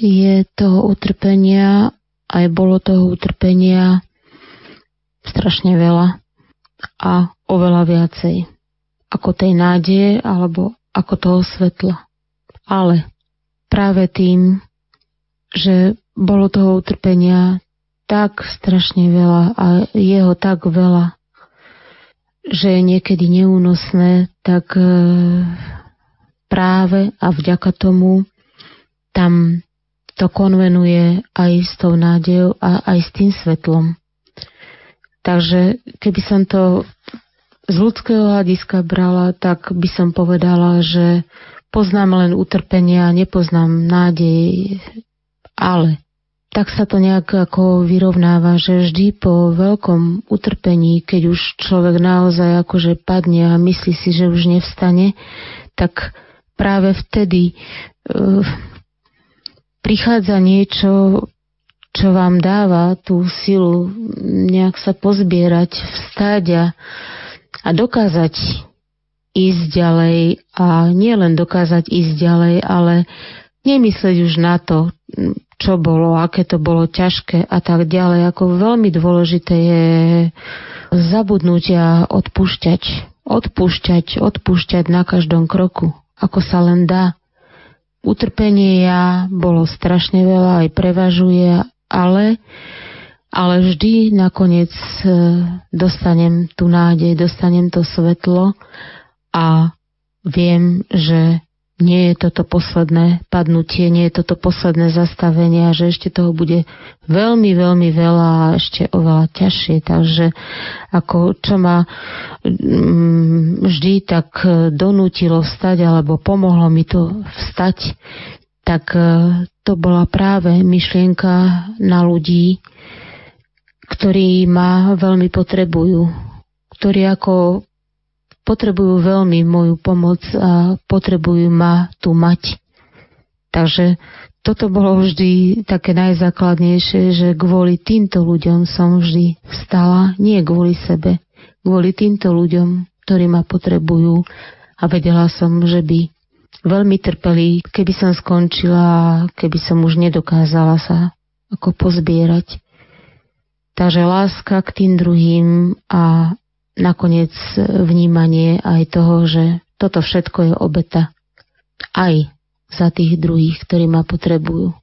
je toho utrpenia, aj bolo toho utrpenia strašne veľa a oveľa viacej ako tej nádeje alebo ako toho svetla. Ale práve tým, že bolo toho utrpenia tak strašne veľa a jeho tak veľa, že je niekedy neúnosné, tak e, práve a vďaka tomu tam to konvenuje aj s tou nádejou a aj s tým svetlom. Takže keby som to z ľudského hľadiska brala, tak by som povedala, že poznám len utrpenia, nepoznám nádej, ale tak sa to nejak ako vyrovnáva, že vždy po veľkom utrpení, keď už človek naozaj akože padne a myslí si, že už nevstane, tak práve vtedy uh, prichádza niečo, čo vám dáva tú silu nejak sa pozbierať, vstáť a, a dokázať ísť ďalej a nie len dokázať ísť ďalej, ale nemyslieť už na to, čo bolo, aké to bolo ťažké a tak ďalej. Ako veľmi dôležité je zabudnúť a odpúšťať. Odpúšťať, odpúšťať na každom kroku, ako sa len dá. Utrpenie ja bolo strašne veľa, aj prevažuje, ale, ale vždy nakoniec e, dostanem tú nádej, dostanem to svetlo a viem, že nie je toto posledné padnutie, nie je toto posledné zastavenie a že ešte toho bude veľmi, veľmi veľa a ešte oveľa ťažšie. Takže ako čo ma mm, vždy tak donútilo vstať alebo pomohlo mi to vstať, tak e, to bola práve myšlienka na ľudí, ktorí ma veľmi potrebujú, ktorí ako potrebujú veľmi moju pomoc a potrebujú ma tu mať. Takže toto bolo vždy také najzákladnejšie, že kvôli týmto ľuďom som vždy vstala, nie kvôli sebe, kvôli týmto ľuďom, ktorí ma potrebujú a vedela som, že by veľmi trpeli, keby som skončila, keby som už nedokázala sa ako pozbierať. Takže láska k tým druhým a nakoniec vnímanie aj toho, že toto všetko je obeta aj za tých druhých, ktorí ma potrebujú.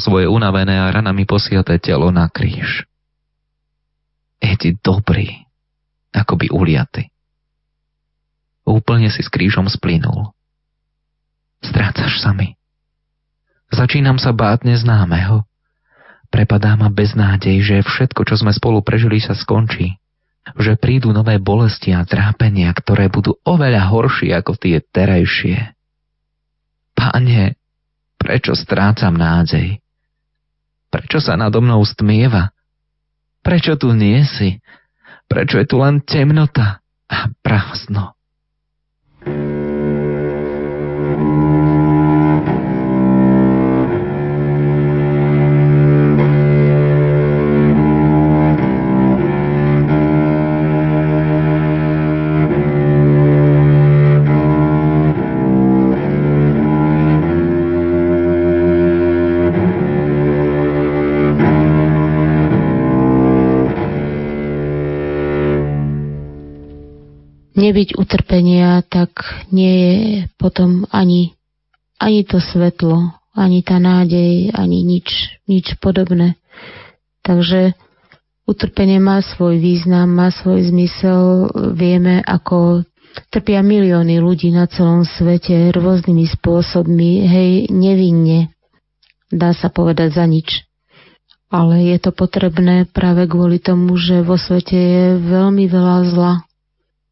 Svoje unavené a ranami posiaté telo na kríž. Je ti dobrý, ako by uliaty. Úplne si s krížom splynul. Strácaš sa mi. Začínam sa báť neznámeho. Prepadá ma beznádej, že všetko, čo sme spolu prežili, sa skončí že prídu nové bolesti a trápenia, ktoré budú oveľa horšie ako tie terajšie. Pane, prečo strácam nádej? Prečo sa nado mnou stmieva? Prečo tu nie si? Prečo je tu len temnota a prázdno? Nebyť utrpenia, tak nie je potom ani, ani to svetlo, ani tá nádej, ani nič, nič podobné. Takže utrpenie má svoj význam, má svoj zmysel. Vieme, ako trpia milióny ľudí na celom svete rôznymi spôsobmi, hej, nevinne. Dá sa povedať za nič. Ale je to potrebné práve kvôli tomu, že vo svete je veľmi veľa zla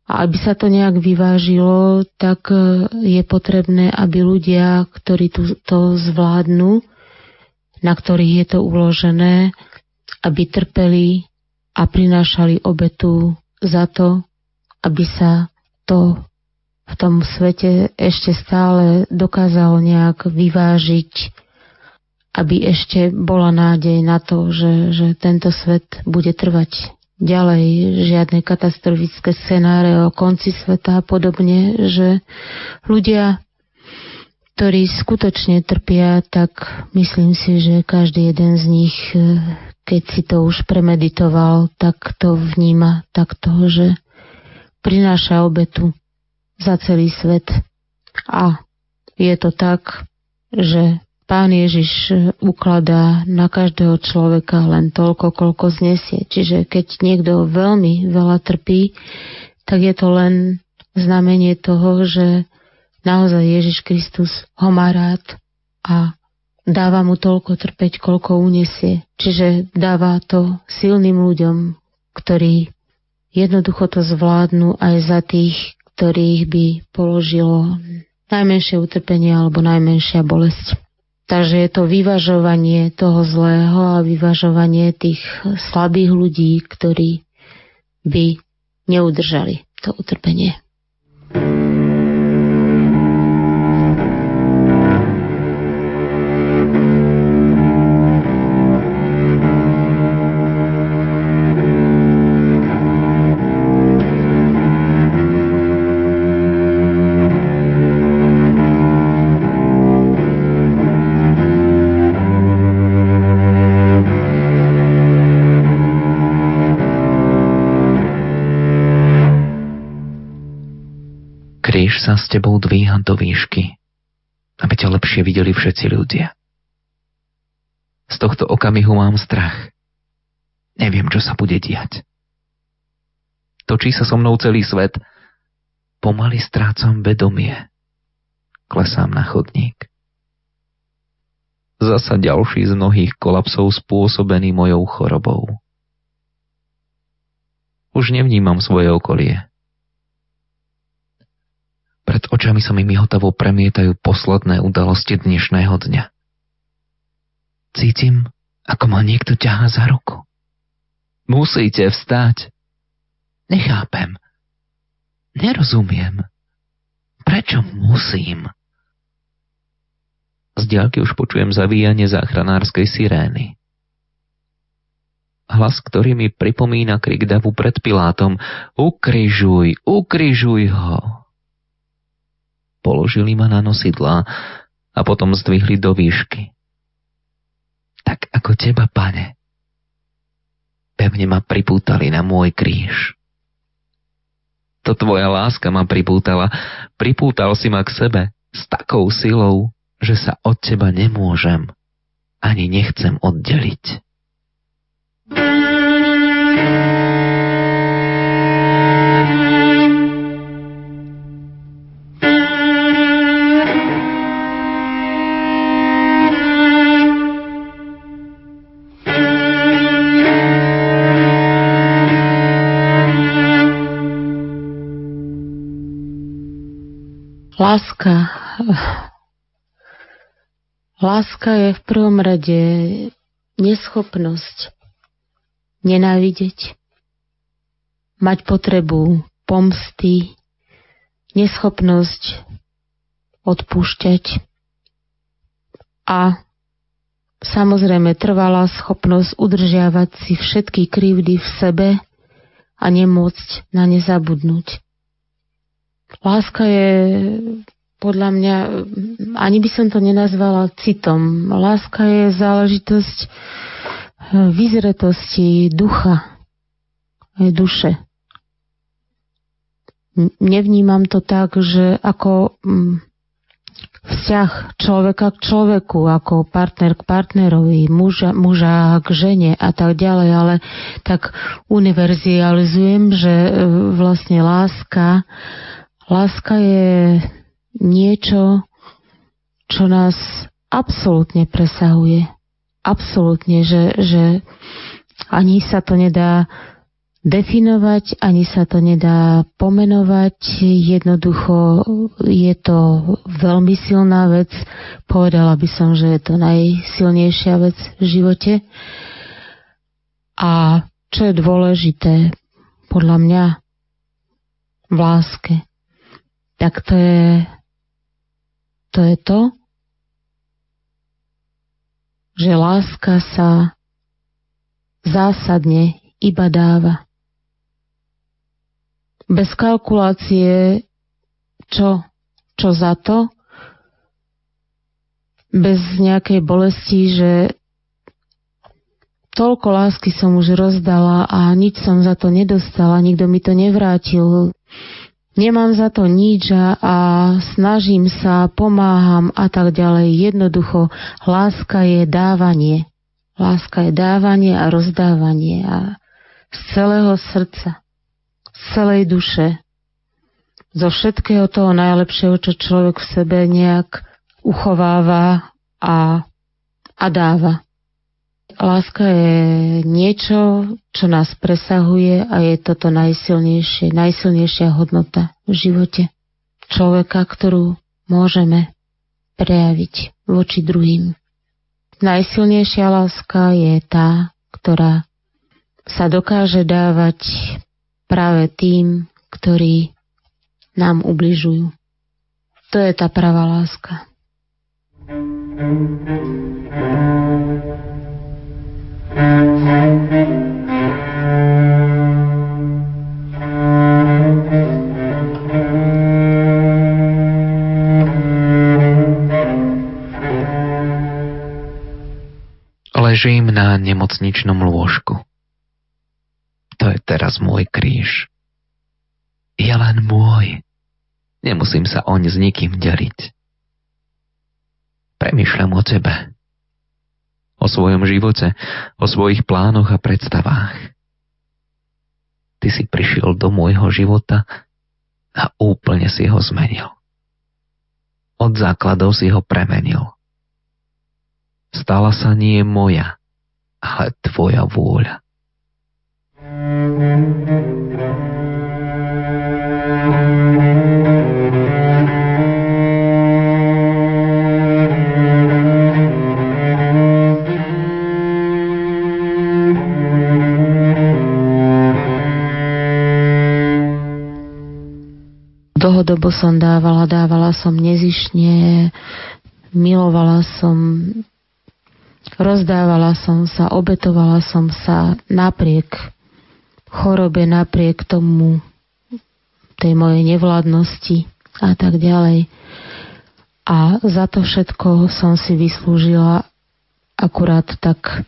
a aby sa to nejak vyvážilo, tak e, je potrebné, aby ľudia, ktorí to zvládnu, na ktorých je to uložené, aby trpeli a prinášali obetu za to, aby sa to v tom svete ešte stále dokázalo nejak vyvážiť, aby ešte bola nádej na to, že, že tento svet bude trvať ďalej žiadne katastrofické scenáre o konci sveta a podobne, že ľudia, ktorí skutočne trpia, tak myslím si, že každý jeden z nich, e, keď si to už premeditoval, tak to vníma takto, že prináša obetu za celý svet. A je to tak, že Pán Ježiš e, ukladá na každého človeka len toľko, koľko znesie. Čiže keď niekto veľmi veľa trpí, tak je to len znamenie toho, že naozaj Ježiš Kristus ho má rád a dáva mu toľko trpeť, koľko unesie. Čiže dáva to silným ľuďom, ktorí jednoducho to zvládnu aj za tých, ktorých by položilo najmenšie utrpenie alebo najmenšia bolesť. Takže je to vyvažovanie toho zlého a vyvažovanie tých slabých ľudí, ktorí by neudržali to utrpenie. Sa s tebou dvíhať do výšky, aby ťa lepšie videli všetci ľudia. Z tohto okamihu mám strach. Neviem, čo sa bude diať. Točí sa so mnou celý svet. Pomaly strácam vedomie. Klesám na chodník. Zasa ďalší z mnohých kolapsov spôsobený mojou chorobou. Už nevnímam svoje okolie. Pred očami sa mi mihotavo premietajú posledné udalosti dnešného dňa. Cítim, ako ma niekto ťahá za ruku. Musíte vstať. Nechápem. Nerozumiem. Prečo musím? Z diaľky už počujem zavíjanie záchranárskej sirény. Hlas, ktorý mi pripomína krik davu pred Pilátom. Ukrižuj, ukrižuj ho položili ma na nosidlá a potom zdvihli do výšky. Tak ako teba, pane. Pevne ma pripútali na môj kríž. To tvoja láska ma pripútala. Pripútal si ma k sebe s takou silou, že sa od teba nemôžem ani nechcem oddeliť. Láska. Láska je v prvom rade neschopnosť nenávidieť, mať potrebu pomsty, neschopnosť odpúšťať a samozrejme trvalá schopnosť udržiavať si všetky krivdy v sebe a nemôcť na ne zabudnúť. Láska je podľa mňa, ani by som to nenazvala citom. Láska je záležitosť eh, vyzretosti ducha, aj duše. Nevnímam to tak, že ako mm, vzťah človeka k človeku, ako partner k partnerovi, muža, muža k žene a tak ďalej, ale tak univerzializujem, že eh, vlastne láska Láska je niečo, čo nás absolútne presahuje. Absolútne, že, že ani sa to nedá definovať, ani sa to nedá pomenovať. Jednoducho je to veľmi silná vec. Povedala by som, že je to najsilnejšia vec v živote. A čo je dôležité podľa mňa v láske, tak to je to, je to že láska sa zásadne iba dáva. Bez kalkulácie čo, čo za to, bez nejakej bolesti, že toľko lásky som už rozdala a nič som za to nedostala, nikto mi to nevrátil nemám za to nič a, snažím sa, pomáham a tak ďalej. Jednoducho, láska je dávanie. Láska je dávanie a rozdávanie a z celého srdca, z celej duše, zo všetkého toho najlepšieho, čo človek v sebe nejak uchováva a, a dáva. Láska je niečo, čo nás presahuje a je toto najsilnejšie, najsilnejšia hodnota v živote človeka, ktorú môžeme prejaviť voči druhým. Najsilnejšia láska je tá, ktorá sa dokáže dávať práve tým, ktorí nám ubližujú. To je tá pravá láska. Ležím na nemocničnom lôžku. To je teraz môj kríž. Je len môj. Nemusím sa oň s nikým deliť. Premýšľam o tebe o svojom živote, o svojich plánoch a predstavách. Ty si prišiel do môjho života a úplne si ho zmenil. Od základov si ho premenil. Stala sa nie moja, ale tvoja vôľa. Dlhodobo som dávala, dávala som nezišne, milovala som, rozdávala som sa, obetovala som sa napriek chorobe, napriek tomu tej mojej nevládnosti a tak ďalej. A za to všetko som si vyslúžila akurát tak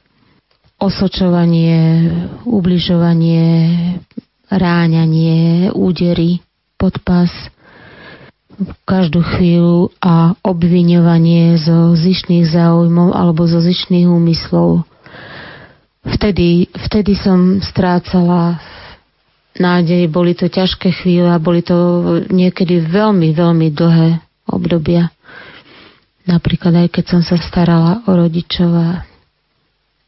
osočovanie, ubližovanie, ráňanie, údery pod pás každú chvíľu a obviňovanie zo zišných záujmov alebo zo zišných úmyslov. Vtedy, vtedy som strácala nádej, boli to ťažké chvíle a boli to niekedy veľmi, veľmi dlhé obdobia. Napríklad aj keď som sa starala o rodičov a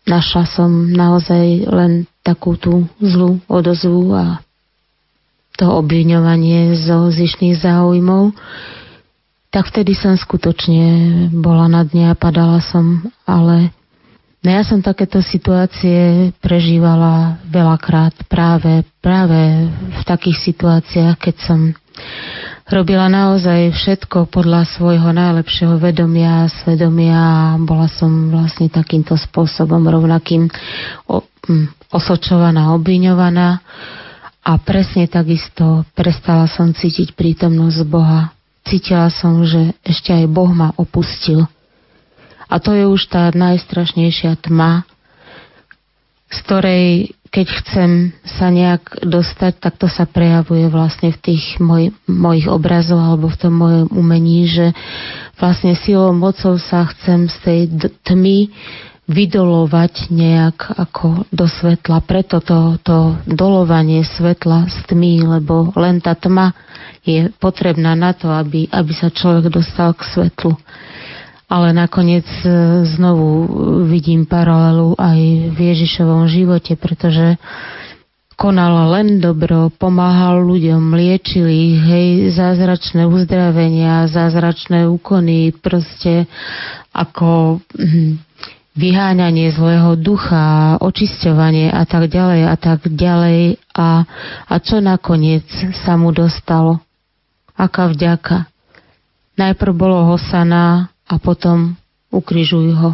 našla som naozaj len takú tú zlú odozvu a to obviňovanie zo zišných záujmov, tak vtedy som skutočne bola na dne a padala som, ale no ja som takéto situácie prežívala veľakrát práve, práve v takých situáciách, keď som robila naozaj všetko podľa svojho najlepšieho vedomia a svedomia a bola som vlastne takýmto spôsobom rovnakým osočovaná, obviňovaná a presne takisto prestala som cítiť prítomnosť Boha cítila som, že ešte aj Boh ma opustil. A to je už tá najstrašnejšia tma, z ktorej, keď chcem sa nejak dostať, tak to sa prejavuje vlastne v tých moj, mojich obrazoch alebo v tom mojom umení, že vlastne silou mocou sa chcem z tej tmy vydolovať nejak ako do svetla. Preto to, to dolovanie svetla z tmy, lebo len tá tma je potrebná na to, aby, aby sa človek dostal k svetlu. Ale nakoniec e, znovu vidím paralelu aj v Ježišovom živote, pretože konal len dobro, pomáhal ľuďom, liečil ich, hej, zázračné uzdravenia, zázračné úkony, proste ako hm, vyháňanie zlého ducha, očisťovanie a tak ďalej a tak ďalej. A, a čo nakoniec sa mu dostalo? Aká vďaka. Najprv bolo Hosana a potom ukrižuj ho.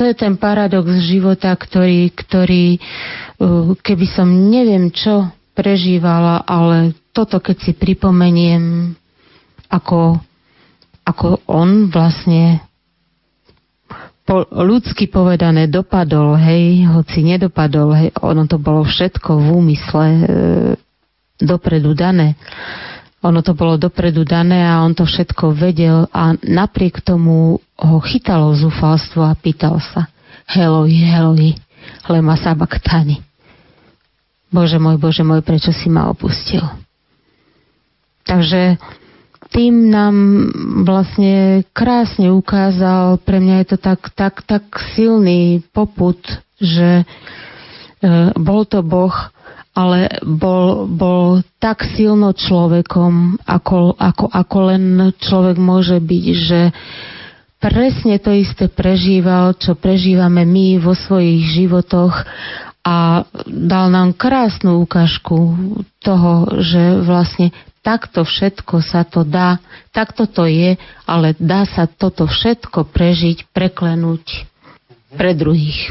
To je ten paradox života, ktorý, ktorý uh, keby som neviem čo prežívala, ale toto keď si pripomeniem, ako, ako on vlastne po, ľudsky povedané dopadol, hej, hoci nedopadol, hej, ono to bolo všetko v úmysle e, dopredu dané. Ono to bolo dopredu dané a on to všetko vedel a napriek tomu ho chytalo zúfalstvo a pýtal sa Heloj, Heloj, lema sabaktani. Bože môj, Bože môj, prečo si ma opustil? Takže tým nám vlastne krásne ukázal, pre mňa je to tak, tak, tak silný poput, že e, bol to Boh, ale bol, bol tak silno človekom, ako, ako, ako len človek môže byť, že presne to isté prežíval, čo prežívame my vo svojich životoch a dal nám krásnu ukážku toho, že vlastne takto všetko sa to dá, takto to je, ale dá sa toto všetko prežiť, preklenúť pre druhých.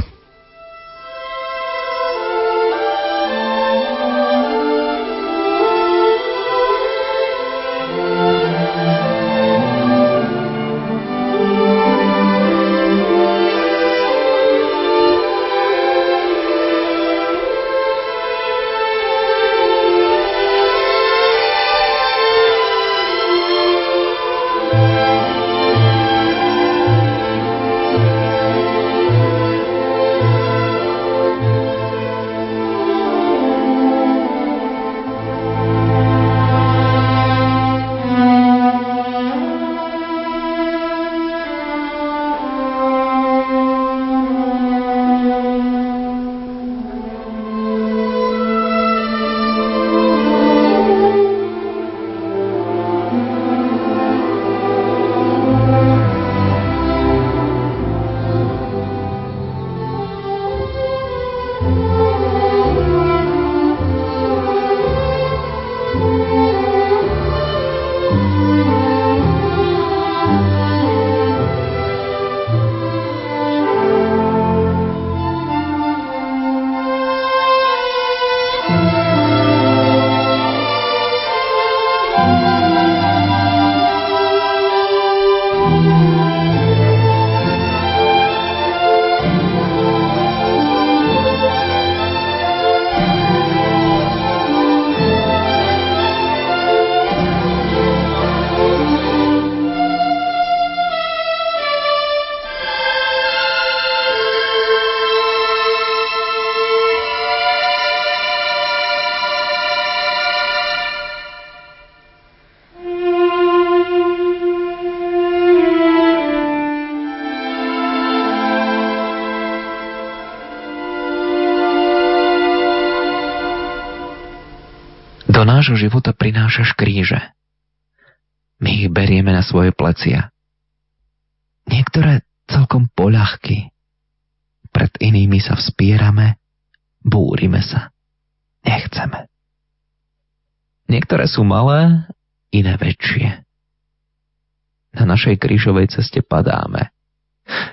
Života prinášaš kríže. my ich berieme na svoje plecia. Niektoré celkom poľahky. Pred inými sa vspierame, búrime sa. Nechceme. Niektoré sú malé, iné väčšie. Na našej krížovej ceste padáme.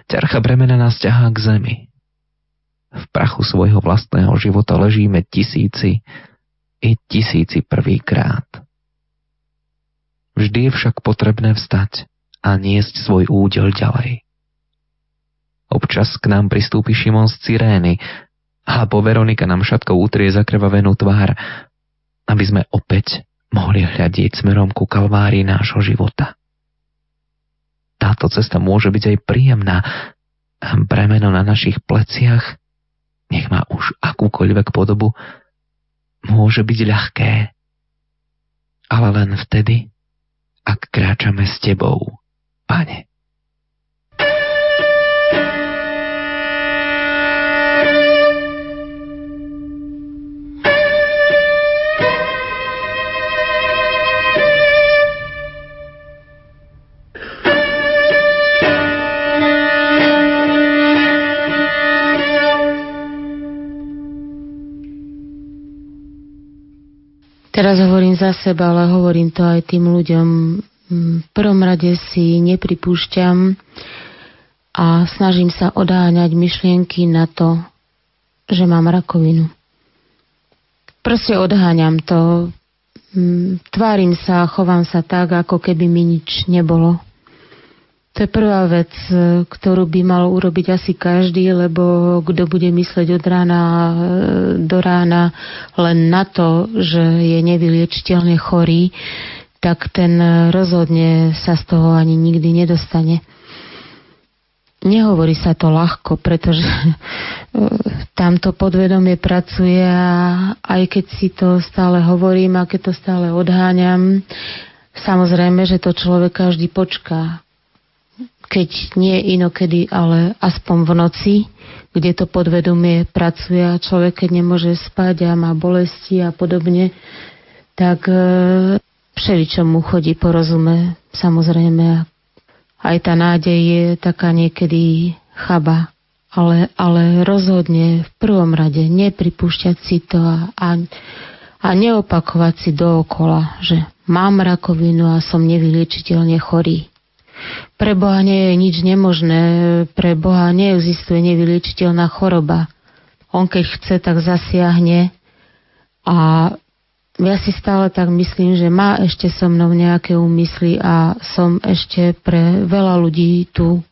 Ťarcha bremena nás ťahá k zemi. V prachu svojho vlastného života ležíme tisíci i tisíci prvýkrát. Vždy je však potrebné vstať a niesť svoj údel ďalej. Občas k nám pristúpi Šimon z Cyrény a po Veronika nám šatkou utrie zakrvavenú tvár, aby sme opäť mohli hľadiť smerom ku kalvárii nášho života. Táto cesta môže byť aj príjemná. Bremeno na našich pleciach, nech má už akúkoľvek podobu, môže byť ľahké. Ale len vtedy, ak kráčame s Tebou, Pane. Teraz hovorím za seba, ale hovorím to aj tým ľuďom. V prvom rade si nepripúšťam a snažím sa odáňať myšlienky na to, že mám rakovinu. Proste odháňam to. Tvárim sa, chovám sa tak, ako keby mi nič nebolo. To je prvá vec, ktorú by mal urobiť asi každý, lebo kto bude mysleť od rána e, do rána len na to, že je nevyliečiteľne chorý, tak ten rozhodne sa z toho ani nikdy nedostane. Nehovorí sa to ľahko, pretože e, tamto podvedomie pracuje a aj keď si to stále hovorím a keď to stále odháňam, samozrejme, že to človek každý počká keď nie inokedy, ale aspoň v noci, kde to podvedomie pracuje a človek, keď nemôže spať a má bolesti a podobne, tak e, všeličo mu chodí po rozume, samozrejme. Aj tá nádej je taká niekedy chaba, ale, ale rozhodne v prvom rade nepripúšťať si to a, a, a neopakovať si dookola, že mám rakovinu a som nevyliečiteľne chorý. Pre Boha nie je nič nemožné, pre Boha neexistuje nevyliečiteľná choroba. On keď chce, tak zasiahne a ja si stále tak myslím, že má ešte so mnou nejaké úmysly a som ešte pre veľa ľudí tu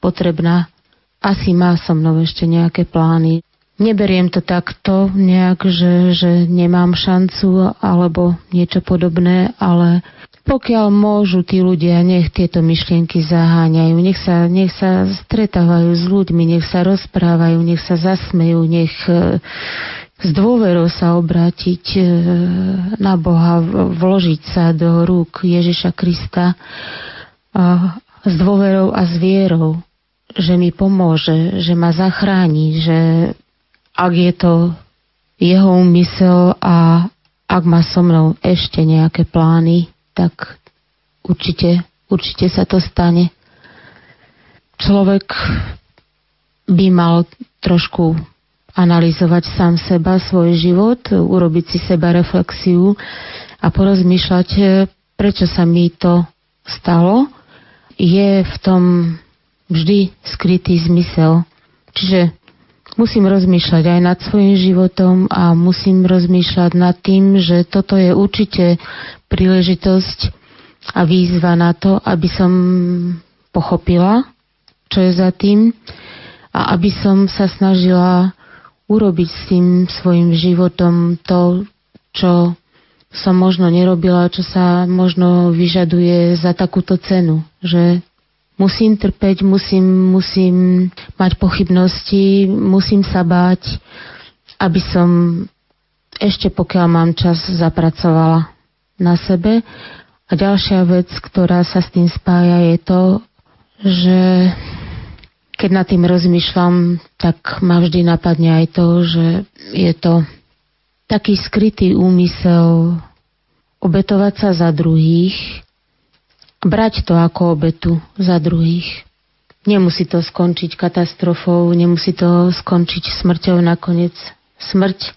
potrebná. Asi má so mnou ešte nejaké plány. Neberiem to takto nejak, že, že nemám šancu alebo niečo podobné, ale pokiaľ môžu tí ľudia, nech tieto myšlienky zaháňajú, nech sa, nech sa stretávajú s ľuďmi, nech sa rozprávajú, nech sa zasmejú, nech e, s dôverou sa obrátiť e, na Boha, vložiť sa do rúk Ježiša Krista s dôverou a s vierou, že mi pomôže, že ma zachráni, že ak je to jeho úmysel a ak má so mnou ešte nejaké plány, tak určite, určite sa to stane. Človek by mal trošku analyzovať sám seba, svoj život, urobiť si seba reflexiu a porozmýšľať, prečo sa mi to stalo. Je v tom vždy skrytý zmysel. Čiže musím rozmýšľať aj nad svojim životom a musím rozmýšľať nad tým, že toto je určite príležitosť a výzva na to, aby som pochopila, čo je za tým a aby som sa snažila urobiť s tým svojim životom to, čo som možno nerobila, čo sa možno vyžaduje za takúto cenu, že musím trpeť, musím, musím mať pochybnosti, musím sa báť, aby som ešte pokiaľ mám čas zapracovala na sebe. A ďalšia vec, ktorá sa s tým spája, je to, že keď nad tým rozmýšľam, tak ma vždy napadne aj to, že je to taký skrytý úmysel obetovať sa za druhých brať to ako obetu za druhých. Nemusí to skončiť katastrofou, nemusí to skončiť smrťou nakoniec. Smrť,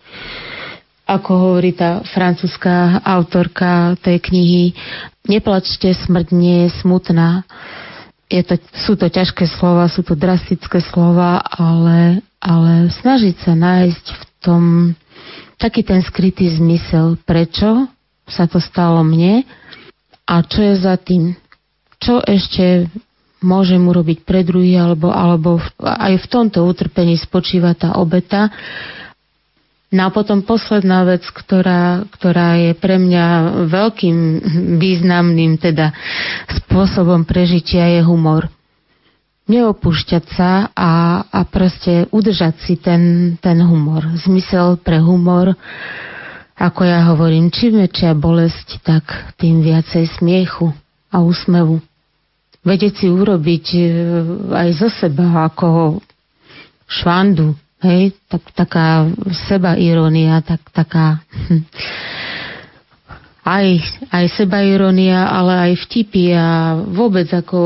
ako hovorí tá francúzska autorka tej knihy, neplačte, smrť nie je smutná. Je to, sú to ťažké slova, sú to drastické slova, ale, ale snažiť sa nájsť v tom taký ten skrytý zmysel, prečo sa to stalo mne a čo je za tým. Čo ešte môžem urobiť pre druhý, alebo, alebo aj v tomto utrpení spočíva tá obeta. No a potom posledná vec, ktorá, ktorá je pre mňa veľkým významným teda spôsobom prežitia je humor. Neopúšťať sa a, a proste udržať si ten, ten humor. Zmysel pre humor ako ja hovorím, čím väčšia bolesť, tak tým viacej smiechu a úsmevu. Vedieť si urobiť e, aj zo seba ako švandu, hej, tak, taká seba irónia, tak, taká hm, aj, aj seba ironia, ale aj vtipy a vôbec ako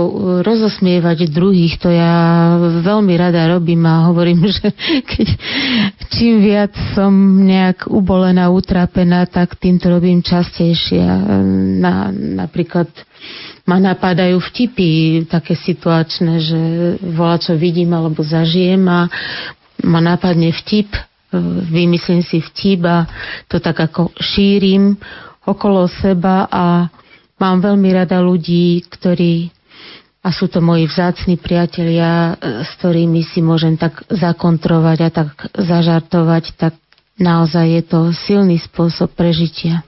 rozosmievať druhých, to ja veľmi rada robím a hovorím, že keď čím viac som nejak ubolená, utrapená, tak tým to robím častejšie. Na, napríklad ma napadajú vtipy také situačné, že volá, čo vidím alebo zažijem a ma napadne vtip, vymyslím si vtip a to tak ako šírim okolo seba a mám veľmi rada ľudí, ktorí a sú to moji vzácni priatelia, s ktorými si môžem tak zakontrovať a tak zažartovať, tak naozaj je to silný spôsob prežitia.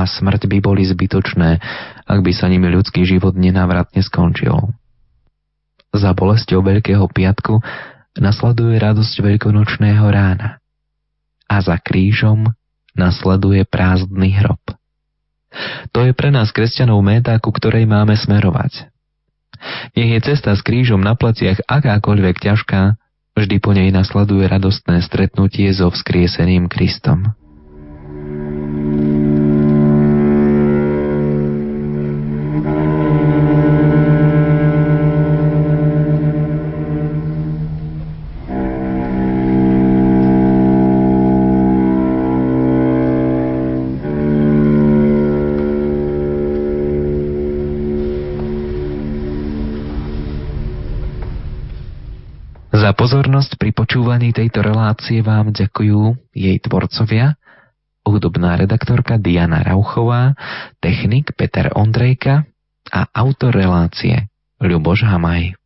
A smrť by boli zbytočné, ak by sa nimi ľudský život nenávratne skončil. Za bolesťou Veľkého piatku nasleduje radosť veľkonočného rána a za krížom nasleduje prázdny hrob. To je pre nás kresťanov méta, ku ktorej máme smerovať. Nech je cesta s krížom na pleciach akákoľvek ťažká, vždy po nej nasleduje radostné stretnutie so vzkrieseným Kristom. Počúvaní tejto relácie vám ďakujú jej tvorcovia, hudobná redaktorka Diana Rauchová, technik Peter Ondrejka a autor relácie Ľuboš Hamaj.